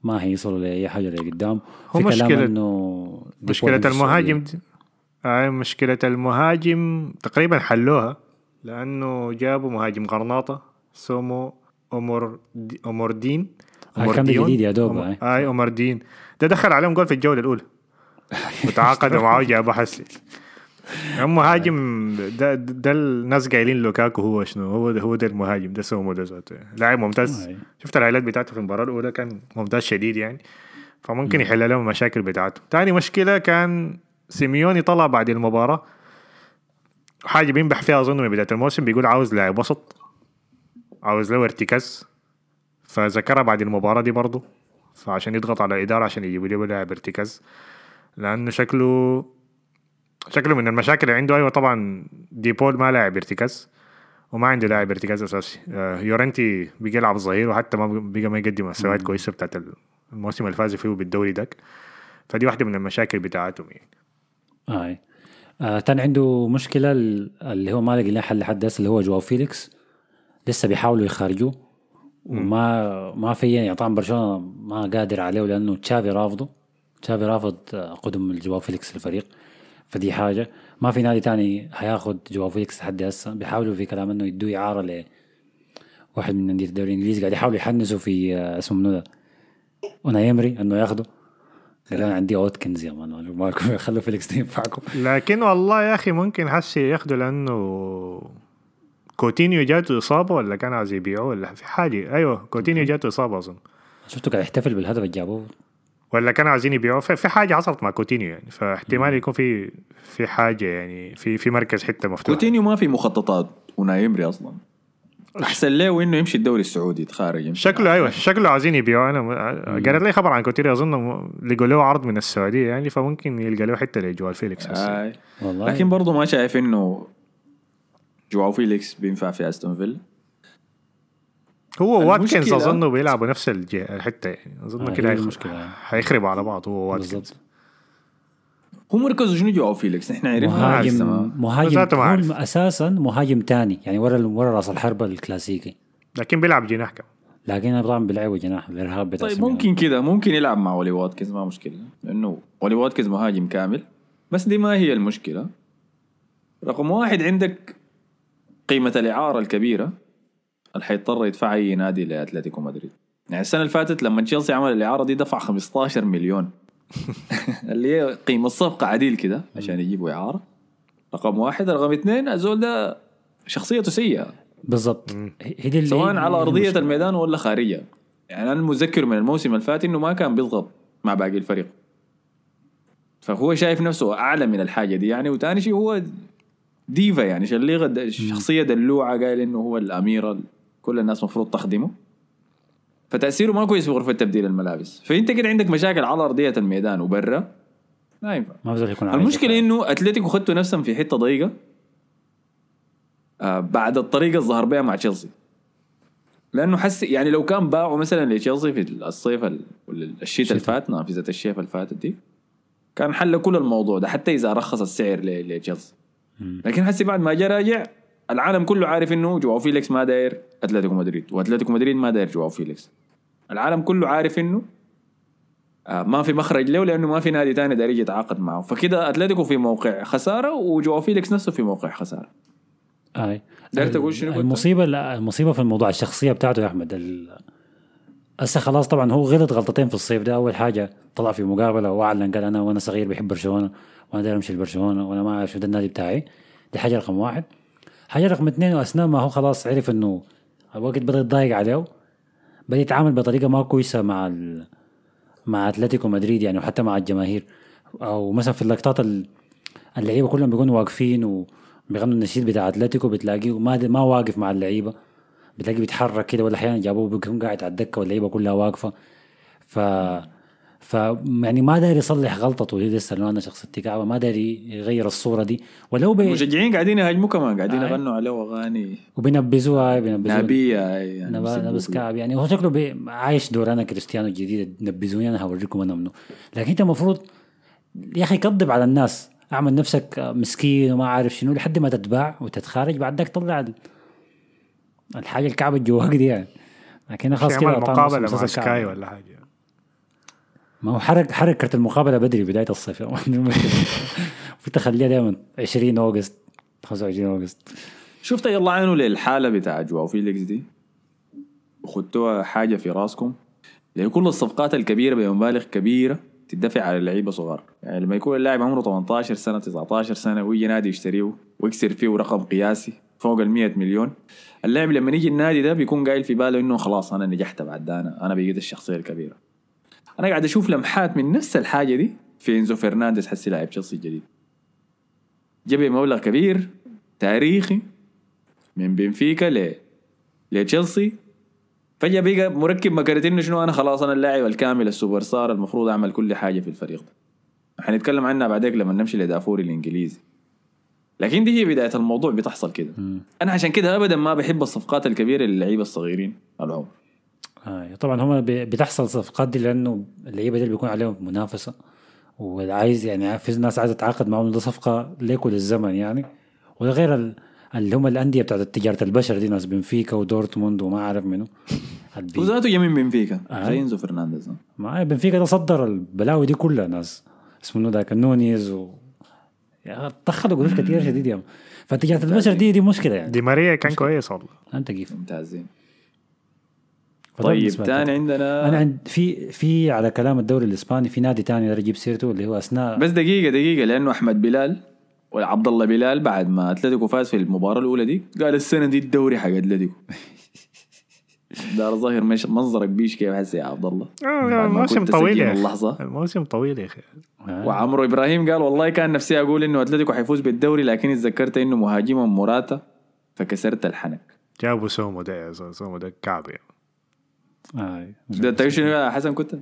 ما هيوصلوا لاي حاجة لقدام هو في كلام مشكلة- إنه السعودية. المهاجم آه مشكلة المهاجم تقريبا حلوها لأنه جابوا مهاجم غرناطة سومو أمور دي أوموروديون آه، كان ده أوموروديون؟ جديد يا دوب، أم- آه. آي أموردين ده دخل عليهم جول في الجولة الأولى وتعاقدوا معاه جابوا حسي هم مهاجم ده, ده الناس قايلين لوكاكو هو شنو؟ هو ده هو ده المهاجم ده سومو ده ذاته. لاعب ممتاز. أي. شفت ال highlight بتاعته في المباراة الأولى كان ممتاز شديد يعني. فممكن يحل لهم المشاكل بتاعته. تاني مشكلة كان سيميوني طلع بعد المباراة. حاجة بينبح فيها أظن من بداية الموسم بيقول عاوز لاعب وسط عاوز له ارتكاز. فذكرها بعد المباراة دي برضه فعشان يضغط على الإدارة عشان يجيبوا له لاعب ارتكاز. لأنه شكله شكله من المشاكل اللي عنده. أيوة طبعا ديبول ما لاعب ارتكاز وما عنده لاعب ارتكاز أساسي. آه، يورنتي بيجي يلعب ظهير وحتى ما بقى ما يقدم مستويات كويسة بتاعت الموسم اللي فاز فيه بالدوري داك فدي واحدة من المشاكل بتاعتهم يعني. أي. آه تاني عنده مشكلة ال- اللي هو ما لقي لها حل لحد هسه اللي هو جواو فيليكس. لسه بيحاولوا يخرجوه وما ما في يعني طبعا برشلونة ما قادر عليه لأنه تشافي رافضه. تشافي رافض آه، قدوم جواو فيليكس للفريق. فدي حاجة. ما في نادي تاني هياخد جواو فيليكس لحد هسه. بيحاولوا في كلام إنه يدوه إعارة ل واحد من انديه الدوري الإنجليزي قاعد يحاولوا يحنسوا في آه، اسمه منو ده؟ أوناي إيمري إنه ياخده. قال أنا عندي أوتكنز يا man مالكم خلوا فيليكس ينفعكم. لكن والله يا أخي ممكن حسي ياخدوا لأنه كوتينيو جاته إصابة ولا كان عايز يبيعوه ولا في حاجة؟ أيوه كوتينيو جاته إصابة أظن. شفته قاعد يحتفل بالهدف اللي جابوه؟ ولا كانوا عايزين يبيعوه؟ في في حاجة حصلت مع كوتينيو يعني فاحتمال يكون في في حاجة يعني في في مركز حتة مفتوحه كوتينيو ما في مخططات أوناي إيمري أصلا. أحسن له إنه يمشي الدوري السعودي يتخارج شكله أيوه شكله عايزين يبيعوه. أنا قريت لي خبر عن كوتينيو أظن لقوا له عرض من السعودية يعني فممكن يلقى له حتة لجواو فيليكس. آه. والله. لكن برضه ما شايف إنه جواو فيليكس بينفع في أستون فيلا. هو واتكنز أظنه بيلعبوا نفس الحتة يعني. أظن آه، كده المشكلة. هيخربوا على بعض هو واتكنز. بالضبط. هو مركزه شنو جواو فيليكس؟ نحن عرفنا. مهاجم مهاجم. أساسا مهاجم تاني يعني ورا ورا راس الحربة الكلاسيكي. لكن بيلعب جناح كمان. لكن طبعا بيلعبوا جناح الإرهاب طيب. ممكن كده ممكن يلعب مع اولي واتكنز ما مشكلة. لأنه اولي واتكنز مهاجم كامل. بس دي ما هي المشكلة. رقم واحد عندك قيمة الإعارة الكبيرة. اللي حيضطر يدفعها أي نادي لأتلتيكو مدريد. يعني السنة اللي فاتت لما تشيلسي عمل الإعارة دي دفع 15 مليون. اللي هي قيمة الصفقة عديل كده عشان يجيبوا إعارة. رقم واحد رقم اثنين الزول ده شخصيته سيئة. بالضبط. هي دي اللي- سواء على أرضية المشكلة. الميدان ولا خارجها يعني أنا متذكر من الموسم الفات إنه ما كان بيضغط مع باقي الفريق. فهو شايف نفسه أعلى من الحاجة دي يعني. وتاني شيء هو ديفا يعني شليغة شخصية دلوعة قايل إنه هو الاميره كل الناس مفروض تخدمه. فتأثيره ما كويس في غرفة تبديل الملابس. فأنت كده عندك مشاكل على أرضية الميدان وبرا. ما ينفع. ما يكون المشكلة. إنه أتلتيكو خدتوا نفسهم في حتة ضيقة. آه بعد الطريقة اللي ظهر بها مع تشيلسي. لأنه حس يعني لو كان باعوا مثلا لتشيلسي في الصيف ال- ولا الشتاء. اللي فات نافذه الشيف اللي فاتت دي كان حل كل الموضوع ده حتى إذا رخص السعر لتشيلسي. لكن حسي بعد ما جاء راجع العالم كله عارف إنه جواو فيليكس ما داير أتلتيكو مدريد وأتلتيكو مدريد ما داير جواو فيليكس. العالم كله عارف إنه آه، ما في مخرج له لأنه ما في نادي تاني داير يجي يتعاقد معه. فكده أتلتيكو في موقع خسارة وجواو فيليكس نفسه في موقع خسارة. أي. داير تقول شنو؟ المصيبة لا المصيبة في الموضوع الشخصية بتاعته يا أحمد ال- هسه خلاص طبعا هو غلط غلطتين في الصيف ده. أول حاجة طلع في مقابلة وأعلن قال أنا وأنا صغير بحب برشلونة وأنا داير أمشي لبرشلونة وأنا ما أعرف شو ده النادي بتاعي. دي حاجة رقم واحد. حاجة رقم اثنين واثناء ما هو خلاص عرف إنه الوقت بدأ يتضايق عليه بدأ يتعامل بطريقة ما كويسة مع ال... مع أتلتيكو مدريد يعني وحتى مع الجماهير. أو مثلا في اللقطات ال- اللعيبة كلهم بيكونوا واقفين وبيغنوا النشيد بتاع أتلتيكو بتلاقيه ما ما واقف مع اللعيبة بتلاقيه بيتحرك كده ولا أحيانا جابوه بيكون قاعد على الدكة واللعيبة كلها واقفة. ف ف يعني ما داري يصلح غلطته دي لسه لو أنا شخصيتي كعبه ما داري يغير الصورة دي. ولو بي... المشجعين قاعدين يهاجموا كمان قاعدين آه. يغنوا عليه أغاني. وبينبذوها بينبذوها. نابيه يعني نبا- بيسبوا لابس فيه. كعب. يعني هو شكله بي- عايش دور أنا كريستيانو الجديد نبذوني أنا هوريكم أنا منه لكن أنت المفروض يا أخي كذب على الناس. أعمل نفسك مسكين وما عارف شنو لحد ما تتباع وتتخارج بعد ذاك طلع ال- الحاجة الكعبة جواك دي يعني. لكن خلاص كده مقابلة مع. سكاي ولا حاجة. ما هو حرك حرك كرت المقابلة بدري بداية الصيف. تخليها دائما 20 August 25 August. شفت يلا عينوا للحالة بتاع جواو فيليكس دي. وخدتوها حاجة في راسكم. لأن كل الصفقات الكبيرة بمبالغ كبيرة تدفع على اللعيبه صغار. يعني لما يكون اللاعب عمره 18 سنة 19 سنة ويجي نادي يشتريه ويكسر فيه رقم قياسي فوق ال 100 مليون. اللاعب لما يجي النادي ده بيكون قايل في باله إنه خلاص أنا نجحت بعد ده أنا أنا بقيت الشخصية الكبيرة. أنا قاعد أشوف لمحات من نفس الحاجة دي. في إنزو فرنانديز حسي لاعب تشيلسي الجديد. جاب مبلغ كبير تاريخي من بنفيكا ل لتشيلسي. فجأة بقى مركب مكرت إنه شنو أنا خلاص أنا اللاعب الكامل السوبر ستار المفروض أعمل كل حاجة في الفريق ده. حنتكلم عنها بعدين لما نمشي لدافوري الإنجليزي. لكن دي هي بداية الموضوع بتحصل كده. أنا عشان كده ابدا ما بحب الصفقات الكبيرة للعيبة الصغيرين العمر. آه طبعا هم بتحصل صفقات دي لأنه اللعيبة دي بيكون عليهم منافسة. وعايز يعني في ناس عايزة تتعاقد معهم ده صفقة ليكوا للزمن يعني. وده غير ال- اللي هم الأندية بتاعت تجاره البشر دي ناس بنفيكا ودورتموند وما أعرف منو. وذاته من بنفيكا آه. زي انزو فرنانديز. ما بنفيكا ده صدر البلاوي دي كلها ناس اسمه ذاك نونيز و يا دخلوا قروش كثير شديد يا. فتجاره البشر دي دي مشكلة يعني. دي ماريا كان كويس والله. أنت كيف؟ ممتازين. طيب. تاني عندنا أنا عند في في على كلام الدوري الإسباني في نادي تاني أقدر أجيب سيرته اللي هو أثناء بس دقيقة دقيقة لأنه أحمد بلال وعبد الله بلال بعد ما أتلتيكو فاز في المباراة الأولى دي قال السنة دي الدوري حق أتلتيكو دار ظاهر مش منظرك بيش كيف هسه يا عبد الله الموسم كنت طويل يا اللحظة. أخي الموسم طويل يا أخي آه. وعمرو إبراهيم قال والله كان نفسي أقول إنه أتلتيكو حيفوز بالدوري لكن تذكرت إنه مهاجمهم موراتا فكسرت الحنك جابوا سومو ده سومو ده كعب يعني. آه. ده شنو يا حسن كنت؟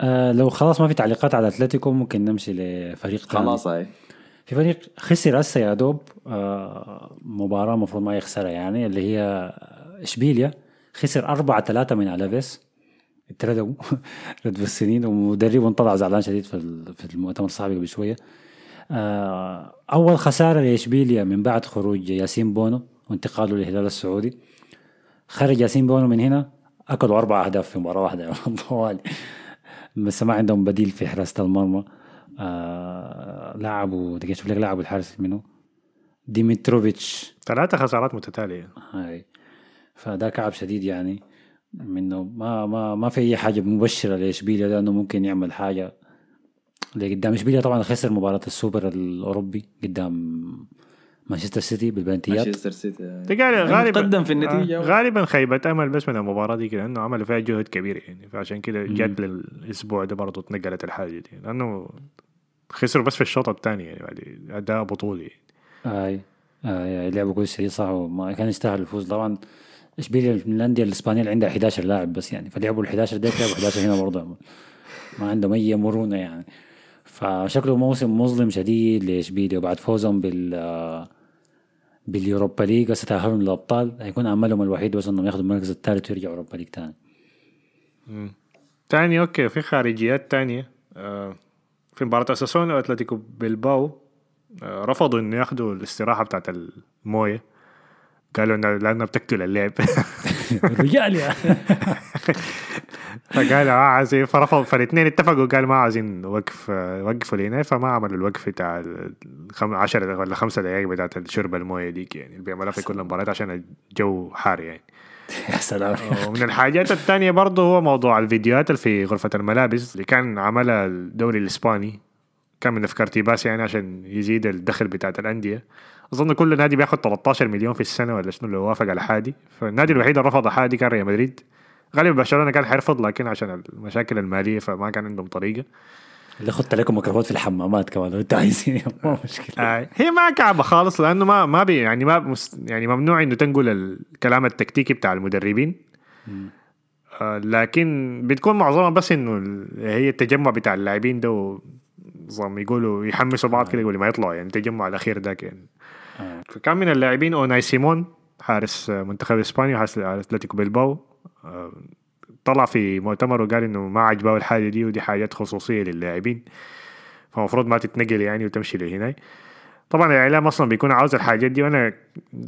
آه لو خلاص ما في تعليقات على أتلتيكو ممكن نمشي لفريق تاني. خلاص هاي في فريق خسر هسه يا دوب آه مباراة المفروض ما يخسرها يعني اللي هي إشبيليا. خسر 4 3 من ألافيس. اتردوا. رد السنين ومدربهم طلع زعلان شديد في ال- في المؤتمر الصحفي قبل شوية آه أول خسارة لإشبيليا من بعد خروج ياسين بونو وانتقاله للهلال السعودي. خرج ياسين بونو من هنا. اكلوا أربع أهداف في مباراة واحدة طوالي. بس ما عندهم بديل في حراسة المرمى. آه لعبوا دقيقة أشوف لك لعبوا الحارس منه ديمتروفيتش. ثلاثة خسارات متتالية. هاي. فده كعب شديد يعني منه ما ما ما في أي حاجة مبشرة لإشبيليا ده إنه ممكن يعمل حاجة لقدام. إشبيليا طبعا خسر مباراة السوبر الأوروبي قدام مانشستر سيتي بالبلنتيات مانشستر سيتي دي قال غالبا مقدم في النتيجة آه، غالبا خيبة أمل بس من المباراة دي لأنه عملوا فيها جهد كبير يعني. فعشان كده جات للأسبوع ده برضه اتنقلت الحاجة دي. لأنه خسروا بس في الشوط الثاني يعني بعد أداء بطولي. هاي هاي لعبوا كويس صح وما كان يستاهل الفوز. طبعا اشبيليا من الأندية الإسبانية اللي عندها 11 لاعب بس يعني فلعبوا ال 11 ديك لعبوا 11 هنا برضه. ما عندهم اي مرونة يعني. فشكله موسم مظلم شديد لاشبيليا وبعد فوزهم بال بال Europa League هسه تاهلهم للأبطال. هيكون أملهم الوحيد بس إنهم ياخذوا المركز الثالث ويرجعوا Europa League ثاني تاني أوكي. في خارجيات تانية. آه، في مباراة اساسونا وأتلتيكو بلباو آه، رفضوا إنه ياخذوا الاستراحة بتاعت الموية. قالوا إنه لانها بتقتل اللعب. رجال يا. فقالوا آه عايزين. فرفضوا فالاثنين اتفقوا. قالوا ما عايزين وقف آه، وقفوا لنا فما عملوا الوقف بتاع الخم... 10 ولا خمسة دقائق بتاعت شرب الموية ديك يعني. اللي بيعملوها في كل مباراة عشان الجو حار يعني. يا سلام. ومن الحاجات الثانية برضه هو موضوع الفيديوهات اللي في غرفة الملابس اللي كان عملها الدوري الإسباني. كان من أفكار تيباس يعني عشان يزيد الدخل بتاعت الأندية. أظن كل نادي بياخد 13 مليون في السنة ولا شنو لو وافق على حادي. فالنادي الوحيد اللي رفض حادي كان ريال مدريد. غالبا برشلونة كان حيرفض لكن عشان المشاكل المالية فما كان عندهم طريقة. اللي خدت لكم ميكروفون في الحمامات كمان أنتوا عايزين. ما مشكلة. آه هي ما كعبة خالص لأنه ما ما بي يعني ما يعني ممنوع إنه تنقل الكلام التكتيكي بتاع المدربين. آه لكن بتكون معظمها بس إنه هي التجمع بتاع اللاعبين ده نظام يقولوا يحمسوا بعض كده يقولوا ما يطلعوا يعني التجمع الأخير ذاك يعني آه. فكان من اللاعبين أوناي سيمون حارس منتخب إسبانيا حارس اتلتيكو بيلباو. آه، طلع في مؤتمر وقال إنه ما عجبه الحاجة دي ودي حاجات خصوصية للاعبين. فالمفروض ما تتنقل يعني وتمشي لهناك طبعا الإعلام أصلا بيكون عاوز الحاجات دي وأنا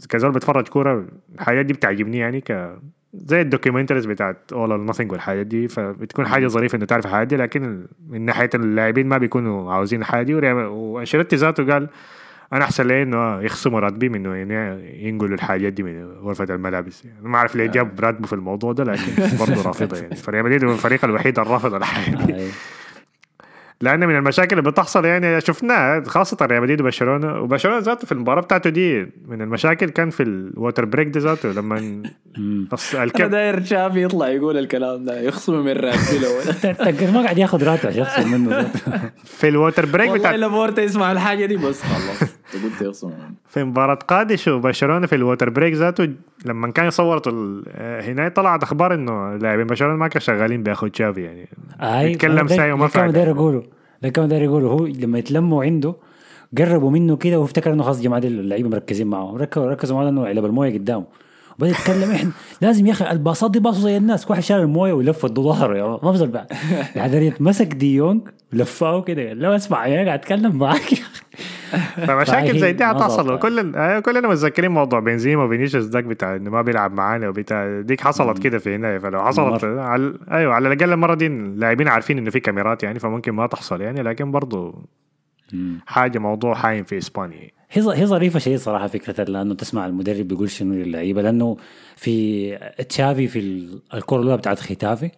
كزول بتفرج كورة الحاجات دي بتعجبني يعني ك زي ال documentaries بتاعت All or Nothing والحاجات دي فبتكون حاجة ظريفة إنه تعرف الحاجات دي لكن من ناحية اللاعبين ما بيكونوا عاوزين الحاجة دي. وأنشيلوتي ذاته قال أنا أحسن لي إنه يخصموا راتبي من إنه يعني ينقلوا الحاجات دي من غرفة الملابس. يعني ما أعرف ليه جاب راتبه في الموضوع ده لكن برضه رافضة يعني. فريال مدريد هو الفريق الوحيد الرافض الحاجة دي. آه. لأن من المشاكل اللي بتحصل يعني شفناها خاصة ريال مدريد وبرشلونة. وبرشلونة ذاته في المباراة بتاعته دي من المشاكل كان في الووتر بريك ده ذاته لما أص- أنا الكب داير شافي يطلع يقول الكلام ده يخصموا من تقر ما قاعد ياخذ راتب يخسر منه. في الووتر بريك والله بتاع لابورتا يسمع الحاجة دي بس خلاص. منه. في مباراة قادش وبرشلونة في الووتر بريك ذاته لما كان آه، هنا طلعت أخبار إنه لاعبين برشلونة ما كانوا شغالين بياخذ تشافي يعني أي يتكلم ساي وما كان فعل. داير اقوله ده كان داير اقوله هو لما يتلموا عنده قربوا منه كده وافتكر إنه خلاص جماعة اللعيبة مركزين معه ركزوا ركزوا معاه إنه علب الموية قدامه. وبدا يتكلم إحنا لازم يا أخي الباصات دي باصوا زي الناس كل واحد شال الموية ولف ضد ظهره يا ما بزل بعد بعدين مسك دي يونغ لفاه كده قال له اسمع يا قاعد أتكلم معاك. يا أخي. فمشاكل زي دي هتحصل. ضبط. كل آه، كلنا متذكرين موضوع بنزيما وفينيسيوس داك بتاع إنه ما بيلعب معانا وبتاع. ديك حصلت كده في هنا فلو حصلت. على أيوه على الأقل المرة دي اللاعبين عارفين إنه في كاميرات يعني فممكن ما تحصل يعني. لكن برضه حاجة موضوع حايم في إسبانيا. هي هي ظريفة شيء صراحة فكرة لأنه تسمع المدرب بيقول شنو للعيبة لأنه في تشافي في ال- الكرة الأولى بتاعت ختافي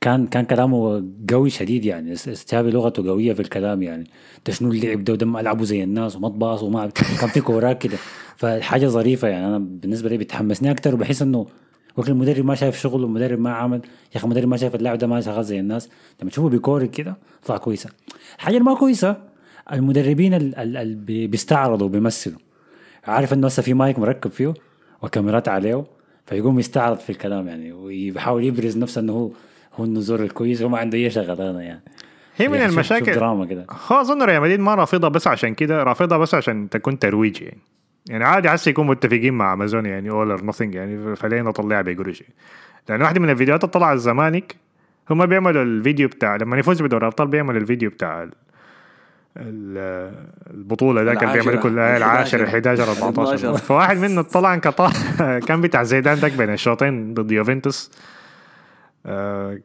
كان كان كلامه قوي شديد يعني. تشافي لغته قوية في الكلام يعني. ده شنو اللعب ده ودم العبوا زي الناس وما تباصوا وما كان في كورات كده. فحاجة ظريفة يعني. أنا بالنسبة لي بتحمسني أكثر وبحس إنه وقت المدرب ما شايف شغله المدرب ما عمل يا أخي المدرب ما شايف اللاعب ده ما شغال زي الناس. لما تشوفه بيكوري كده طلع كويسة. الحاجة اللي ما كويسة المدربين اللي بيستعرضوا وبيمثلوا. عارف إنه هسه في مايك مركب فيه وكاميرات عليه فيقوم يستعرض في الكلام يعني ويحاول يبرز نفسه إنه هو هو النزور الكويس وما عنده أي شغلانة يعني. هي من يعني شوف المشاكل. دراما كده. هو أظن ريال مدريد ما رافضها بس عشان كده رافضها بس عشان تكون ترويج يعني. يعني عادي حس يكون متفقين مع امازون يعني All or Nothing يعني فليه نطلعها بقروش لأن واحدة من الفيديوهات اللي طلعت زمانك هم بيعملوا الفيديو بتاع لما يفوز بدوري الأبطال بيعملوا الفيديو بتاع البطولة ده كان العاشرة، بيعمل كل العاشر ال 11 11. 14 فواحد منه طلع كان بتاع زيدان داك بين الشوطين ضد يوفنتوس. آه،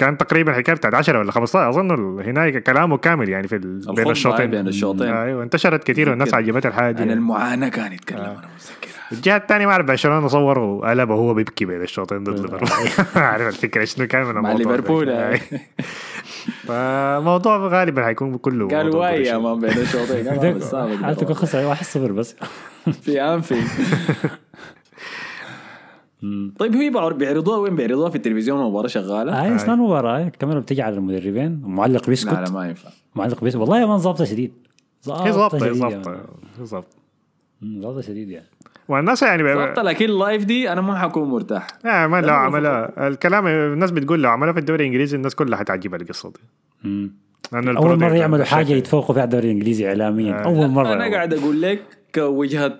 كان تقريبا حكاية بتاعت 10 ولا 15 أظن هناك كلامه كامل يعني في بين الخطبة الشوطين بين الشوطين. أيوه انتشرت كثير والناس. عجبتها الحاجة دي عن يعني. المعاناة كان يتكلم أنا متذكرها الجهة الثانية ما أعرف برشلونه صور وقلب وهو بيبكي بين الشوطين ضد ليفربول عارف الفكرة شنو كان من مع. ليفربول أي. فموضوع غالبا حيكون كله قالوا موضوع واي يا. man بين الشوطين ده. خسر 1-0 بس في انفيلد طيب هي بعر- بيعرضوها وين بيعرضوها؟ في التلفزيون المباراه شغالة؟ هاي أصلا مباراة؟ الكاميرا بتيجي على المدربين ومعلق لا بيسكت. لا ما ينفع. معلق بيسكت. والله يا man ظابطة شديد. ظابطة هي شديد ظابطة يعني. هي ظابطة. ظابطة شديد يعني. والناس يعني ضبط لكن لايف دي أنا ما حكون مرتاح. آه ما لو عملها الكلام الناس بتقول لو عملها في الدوري الإنجليزي الناس كلها حتعجبها القصة دي. مم. لأنه أول مرة يعملوا حاجة يتفوقوا فيها على الدوري الإنجليزي اعلاميا. آه. أول مرة. أنا قاعد أقول لك كوجهة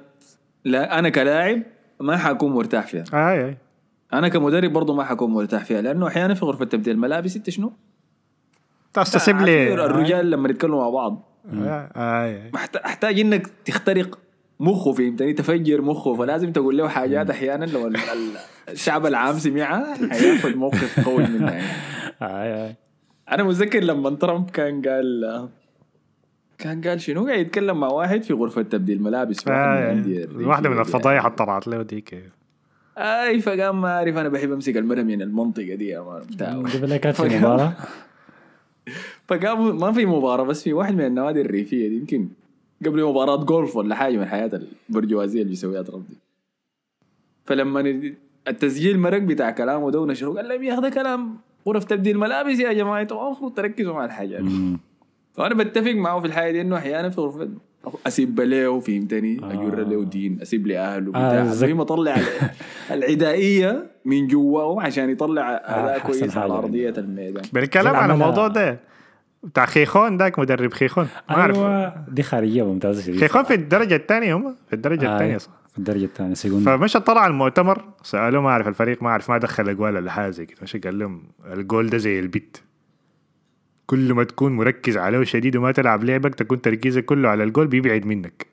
لا أنا كلاعب ما حكون مرتاح فيها آه آه. أنا كمدرب برضه ما حكون مرتاح فيها لأنه أحيانا في غرفة تبديل الملابس أنت شنو؟ تستسيب لي الرجال لما يتكلموا مع بعض. محت- أحتاج إنك تخترق مخه فهمتني تفجر مخه فلازم تقول له حاجات أحيانا لو ال- ال- الشعب العام سمعها حياخذ موقف قوي منها يعني. أنا متذكر لما ترامب كان قال كان قال شنو؟ قاعد يتكلم مع واحد في غرفة تبديل ملابس في واحد من آه الأندية. الريفية واحدة من دي الفضايح يعني. طلعت له ديك. أي فقام ما أعرف أنا بحب أمسك المرة من المنطقة دي يا مان بتاعه قبل كانت في المباراه فقام ما في مباراة بس في واحد من النوادي الريفية دي يمكن قبل مباراة جولف ولا حاجة من الحياة البرجوازية اللي بيسويها ترامب دي. فلما التسجيل مرق بتاع كلامه ده ونشره قال لهم يا ده كلام غرف تبديل ملابس يا جماعة أنتوا المفروض تركزوا مع الحاجات دي. فأنا بتفق معه في الحاجة دي إنه أحيانا في غرفة أسيب له فهمتني؟ أجر له دين أسيب لأهله بتاع. زك- المهم اطلع ال- العدائية من جواه عشان يطلع أداء أحسن كويس على. أرضية الميدان. بالكلام زي على الموضوع ده. بتاع خيخون داك مدرب خيخون. ما أعرف. أيوه. دي خارجية ممتازة. شديد خيخون في الدرجة الثانية هم؟ في الدرجة آه، الثانية صح؟ في الدرجة الثانية سيكون فمشى طلع المؤتمر سألوه ما أعرف الفريق ما أعرف ما دخل اجوال ولا حاجة زي كده. مشى قال لهم الجول ده زي البيت. كل ما تكون مركز عليه شديد وما تلعب لعبك تكون تركيزك كله على الجول بيبعد منك.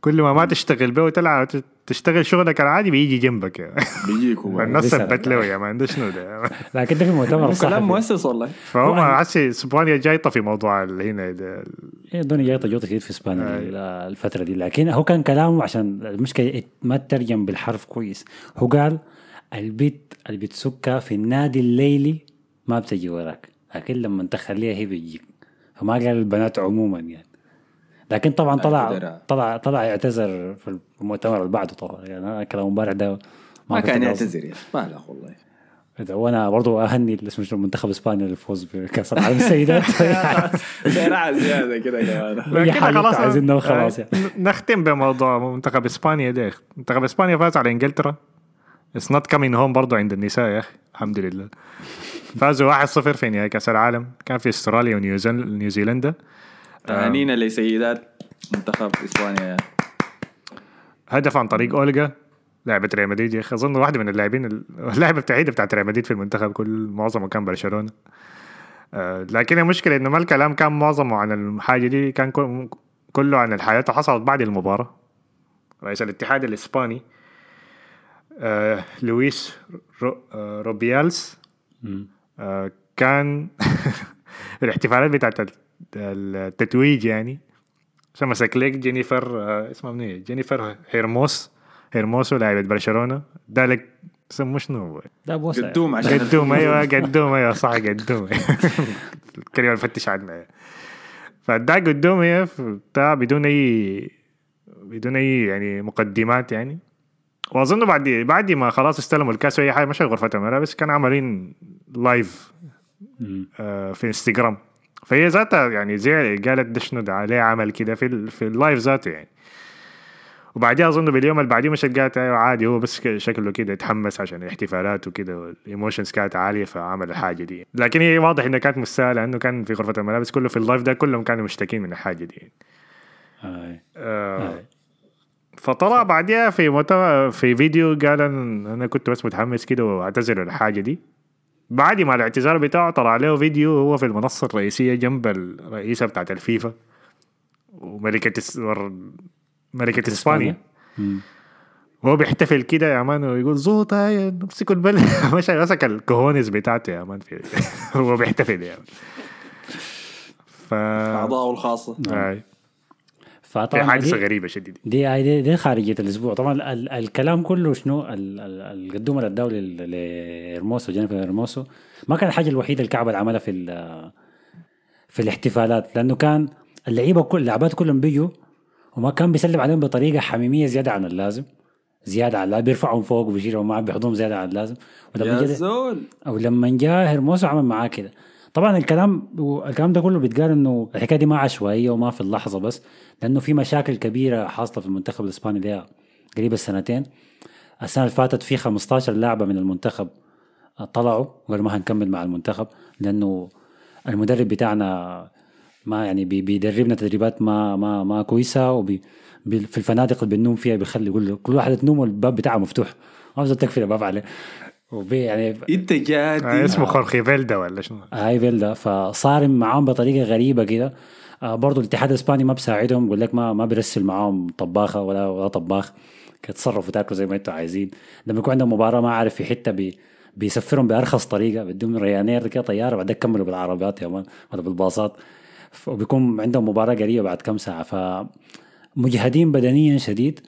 كل ما ما تشتغل به وتلعب تشتغل شغلك العادي بيجي جنبك يا بيجيك هو الناس ثبت له يا مان ده شنو ده لكن ده في مؤتمر كلام مؤسس والله. فهم حسي إسبانيا جايطه في موضوع هنا ده هي الدنيا جايطه جوطه كتير في إسبانيا ال- الفترة دي. لكن هو كان كلامه عشان المشكلة ما ترجم بالحرف كويس. هو قال البيت اللي بتسكها في النادي الليلي ما بتجي وراك. لكن لما تخليها هي بتجيك. فما قال البنات عموما يعني. لكن طبعا طلع. طلع طلع يعتذر في المؤتمر اللي بعده طبعا. يعني كلام امبارح ده ما كنت كان. يعتذر يا أخي. ما له والله. إذا- وأنا برضو أهني اسمه منتخب اسبانيا للفوز بكأس العالم السيدات زيادة كده أي حاجة أنت عايزينها وخلاص يعني. آه، نختم بموضوع منتخب إسبانيا ده منتخب إسبانيا فاز على إنجلترا. it's not coming home برضه عند النساء يا أخي. الحمد لله. فازوا 1-0 في نهائي كأس العالم. كان في أستراليا ونيوزيل- نيوزيلندا. تهانينا لسيدات منتخب إسبانيا. هدف عن طريق أولجا لاعبة ريال مدريد يا أخي. أظن واحدة من اللاعبين ال- اللاعبه بتاعتها بتاعت ريال مدريد في المنتخب كل معظمه كان برشلونة. آه، لكن المشكلة إنه ما الكلام كان معظمه عن الحاجة دي كان كل- كله عن الحاجة. اللي حصلت بعد المباراة. رئيس الاتحاد الإسباني آه، لويس رو آه، روبيالس آه، كان الاحتفالات بتاعت الت- التتويج يعني. عشان مسك لك جينيفر آه، اسمها منو؟ جينيفر هيرموس. هيرموسو لاعبة برشلونة. ده لك سموه شنو؟ ده بوسة قدوم عشان قدوم أيوه قدوم أيوه صح قدوم. الكلمة اللي بفتش عنها فده قدوم هي في بتاع بدون أي بدون أي يعني مقدمات يعني. واظن بعد بعد ما خلاص استلموا الكاس وأي حاجة مش غرفة الملابس كانوا عاملين live آه، في انستغرام فهي ذاتها يعني زي قالت ده شنو ده عليه عمل كده في ال- في ال live ذاته يعني. وبعديها أظن باليوم اللي بعديه مشت قالت أيوه عادي هو بس شكله كده يتحمس عشان الاحتفالات وكده وال emotions كانت عالية فعمل الحاجة دي. لكن هي واضح إنها كانت مستاهلة لأنه كان في غرفة الملابس كله في ال live ده كلهم كانوا مشتكين من الحاجة دي. يعني. آه. آه فطلع بعديها في مؤتمر في فيديو قال إن أنا كنت بس متحمس كده وأعتذر الحاجة دي. بعد ما الاعتذار بتاعه طلع له فيديو هو في المنصة الرئيسية جنب الرئيسة بتاعت الفيفا وملكة ملكة إسبانيا. وهو بيحتفل كده يا man ويقول زوطة يا نمسكوا البلد. مش مسك ال cojones بتاعته يا man في هو بيحتفل يا man ف اعضائه الخاصة. فطبعا حادثه دي, غريبة شديد دي, دي, دي خارجية الأسبوع. طبعا ال الكلام كله شنو؟ ال- ال- القدوم اللي اداه لل- لهرموسو جينيفر هرموسو ما كان الحاجة الوحيدة الكعبه اللي عملها في ال- في الاحتفالات لأنه كان اللعيبة كل اللعبات كلهم بيجوا وما كان بيسلم عليهم بطريقة حميمية زيادة عن اللازم. زيادة عن اللازم بيرفعهم فوق وبيشيلهم معاه بيحضنهم زيادة عن اللازم. ولما يا زول. أو لما جاء هرموسو عمل معاه كده. طبعا الكلام الكلام ده كله بيتقال إنه الحكاية دي ما عشوائية وما في اللحظة بس لأنه في مشاكل كبيرة حاصلة في المنتخب الإسباني ليها قريب السنتين. السنة اللي فاتت في 15 لاعبة من المنتخب طلعوا وقالوا ما هنكمل مع المنتخب لأنه المدرب بتاعنا ما يعني بي- بيدربنا تدريبات ما ما ما كويسة وبي بي- في الفنادق اللي بننوم فيها بيخلي له كل واحدة تنوم والباب بتاعها مفتوح. ما بتقدر تقفل الباب عليه. وبي يعني انت جادي. آه اسمه خورخي فيلدا ولا شنو؟ هاي فيلدا. فصارم معاهم بطريقة غريبة كده. آه برضو الاتحاد الإسباني ما بساعدهم بيقول لك ما ما بيرسل معاهم طباخة ولا ولا طباخ. تصرفوا تاكلوا زي ما أنتم عايزين. لما يكون عندهم مباراة ما عارف في حتة بي بيسفرهم بأرخص طريقة بدهم ريانير كده طيارة بعدين يكملوا بالعربيات يا man ولا بالباصات. ف- وبيكون عندهم مباراة قريبة بعد كم ساعة. فمجهدين بدنيا شديد.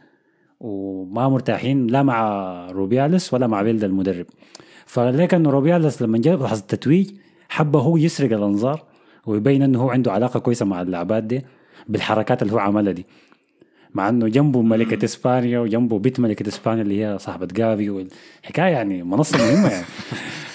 وما مرتاحين لا مع روبيالس ولا مع بيلدا المدرب. فليك إنه روبيالس لما جاء لحظة التتويج حب هو يسرق الأنظار ويبين إنه هو عنده علاقة كويسة مع اللاعبات دي بالحركات اللي هو عملها دي. مع إنه جنبه ملكة إسبانيا وجنبه بيت ملكة إسبانيا اللي هي صاحبة جافي والحكاية يعني منصة مهمة يعني.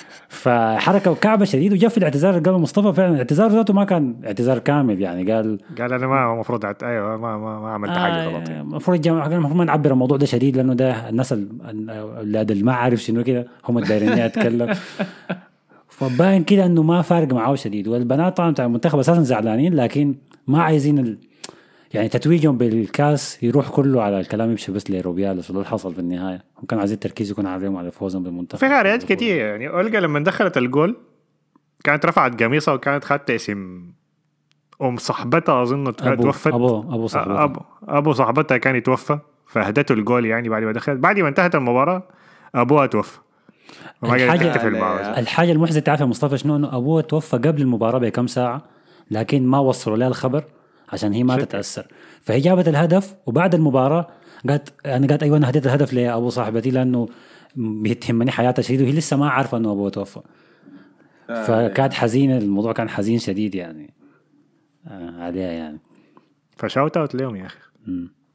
فحركة كعبة شديد وجاء في الاعتذار قال مصطفى فعلا اعتذار ذاته ما كان اعتذار كامل يعني قال قال أنا ما المفروض عت... أيوه ما ما, ما عملت حاجة غلط يعني. المفروض الجامعة المفروض ما نعبر الموضوع ده شديد لأنه ده الناس ال- الأولاد اللي ما عارف شنو كده هم الدايرين يتكلم فباين كده إنه ما فارق معاه شديد والبنات طبعا بتاع المنتخب أساسا زعلانين لكن ما عايزين ال... يعني تتويجهم بالكاس يروح كله على الكلام يمشي بس لروبيالس وده اللي حصل في النهاية. هم كانوا عايزين التركيز يكون عليهم على فوزهم بالمنتخب. في غاريات كتير يعني. أولجا لما دخلت الجول كانت رفعت قميصها وكانت خدت اسم أم صاحبتها أظن توفت. ابو أبو صاحبتها. ابو أبو صاحبتها كان يتوفى فاهدته الجول يعني بعد ما دخلت. بعد ما انتهت المباراة أبوها توفى. الحاجة- الحاجة المحزنة تعرف يا مصطفى شنو؟ إنه ابوه توفى قبل المباراة بكم ساعة لكن ما وصلوا لها الخبر. عشان هي ما تتأثر. فهي جابت الهدف وبعد المباراة قالت أنا قالت أيوه أنا هديت الهدف لأبو صاحبتي لأنه بتهمني حياتها شديد وهي لسه ما عارفة إنه ابوه توفى. فكانت حزينه الموضوع كان حزين شديد يعني. آه عليها يعني. فشاوت اوت لهم يا أخي.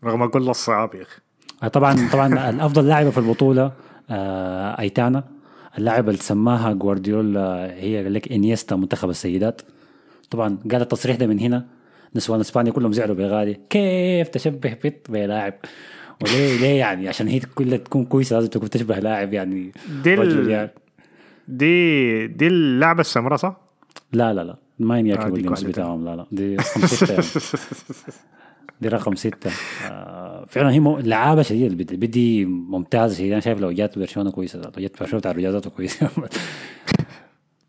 رغم كل الصعاب يا أخي. آه، طبعا طبعا الأفضل لاعبه في البطولة آه أيتانا. اللاعبه اللي سماها جوارديولا هي قال لك إنيستا منتخب السيدات. طبعا قال التصريح ده من هنا. نسوان اسبانيا كلهم زعلوا بغالي كيف تشبه بيت بلاعب وليه ليه يعني؟ عشان هي كلها تكون كويسة لازم تكون تشبه لاعب يعني دي رجل يعني. دي دي اللعبة السمراء صح؟ لا لا لا. ما ينياكي آه، ويليامز. بتاعهم لا لا. دي رقم ستة. يعني. دي رقم ستة. آه فعلا هي مو- لعابة شديدة. بدي, بدي ممتازة شديدة. أنا شايف لو جات برشلونة كويسة. لو جات برشلونة بتاع الرجال ذاته كويسة.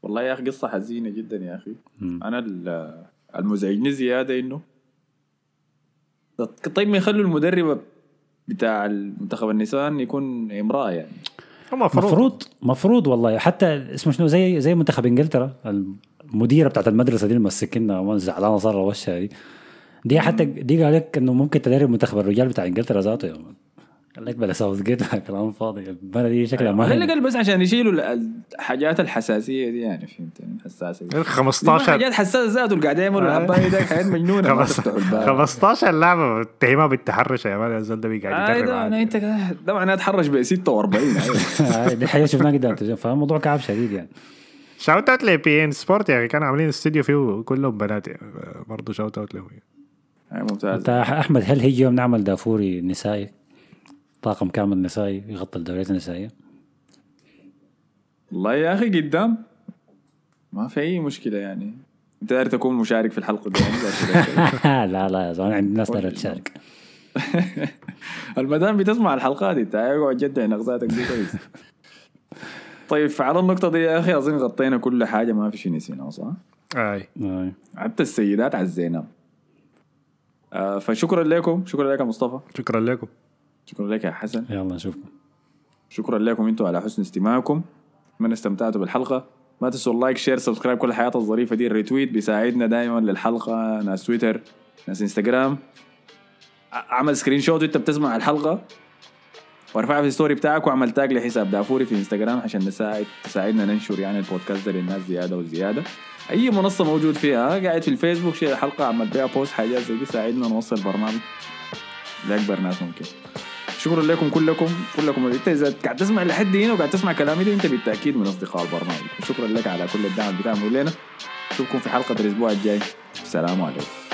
والله يا أخي قصة حزينة جدا يا أخي. أنا ال- المزعجني زيادة إنه. طيب ما يخلوا المدربه بتاع المنتخب النساء يكون امرأة يعني. المفروض مفروض. مفروض والله. حتى اسمه شنو زي زي منتخب إنجلترا المديرة بتاعت المدرسة دي اللي مسكنا ما زعلانة صار وشها دي. دي حتى دي قال لك إنه ممكن تدرب منتخب الرجال بتاع إنجلترا ذاته. يا مان. قال لك بلا ساوث جيت كلام فاضي البلد دي شكلها ما ولا هي. قال بس عشان يشيلوا ال- الحاجات الحساسية دي يعني فهمت يعني الحساسه دي. دي ما 15 حاجات حساسة ذاته اللي قاعد يعملوا آه. العباية ده حاجات مجنونة ما خمس- تفتحوا الباب 15 لعبة اتهمها بالتحرش يا مان الزول ده آه قاعد يدرب ده أنا. أنت ده معناه اتحرش ب 46 أيوة. آه، دي الحقيقة شفناها قدام فالموضوع كعب شديد يعني شاوت اوت لبي ان سبورت يا أخي كانوا عاملين استوديو فيه كلهم بنات يعني برضه شاوت اوت لهم آه، ممتاز أنت أحمد هل هيجي يوم نعمل دافوري نسائي طاقم كامل نسائي يغطي الدوريات النسائية. والله يا أخي قدام. ما في أي مشكلة يعني. انت داير تكون مشارك في الحلقة دي يعني. لا لا يا زلمه عندي ناس دايره تشارك. المدام بتسمع الحلقات انت اقعد جدع نغزاتك دي كويس. طيب على النقطة دي يا أخي أظن غطينا كل حاجة ما في شيء نسيناه صح؟ أي. آه. حتى السيدات عزينا. آه فشكرا لكم. شكرا لك يا مصطفى. شكرا لكم. شكرا لك يا حسن. يلا نشوفكم. شكرا لكم أنتم على حسن استماعكم. اتمنى استمتعتوا بالحلقة ما تنسوا ال like share subscribe كل الحاجات الظريفة دي ال retweet بيساعدنا دائما للحلقة. ناس تويتر ناس انستغرام. عمل screenshot وانت بتسمع الحلقة. وارفعها في ال story بتاعك واعمل tag لحساب دافوري في انستغرام عشان نساعد تساعدنا ننشر يعني البودكاست ده للناس زيادة وزيادة. أي منصة موجود فيها قاعد في الفيسبوك share الحلقة عمل بيها post حاجات زي دي ساعدنا نوصل البرنامج لأكبر ناس ممكن. شكرا لكم كلكم كلكم انت إذا قاعد تسمع لحد هنا وقاعد تسمع كلامي ده أنت بالتأكيد من أصدقاء البرنامج. شكرا لك على كل الدعم بتعمله لنا اشوفكم في حلقة الأسبوع الجاي. السلام عليكم.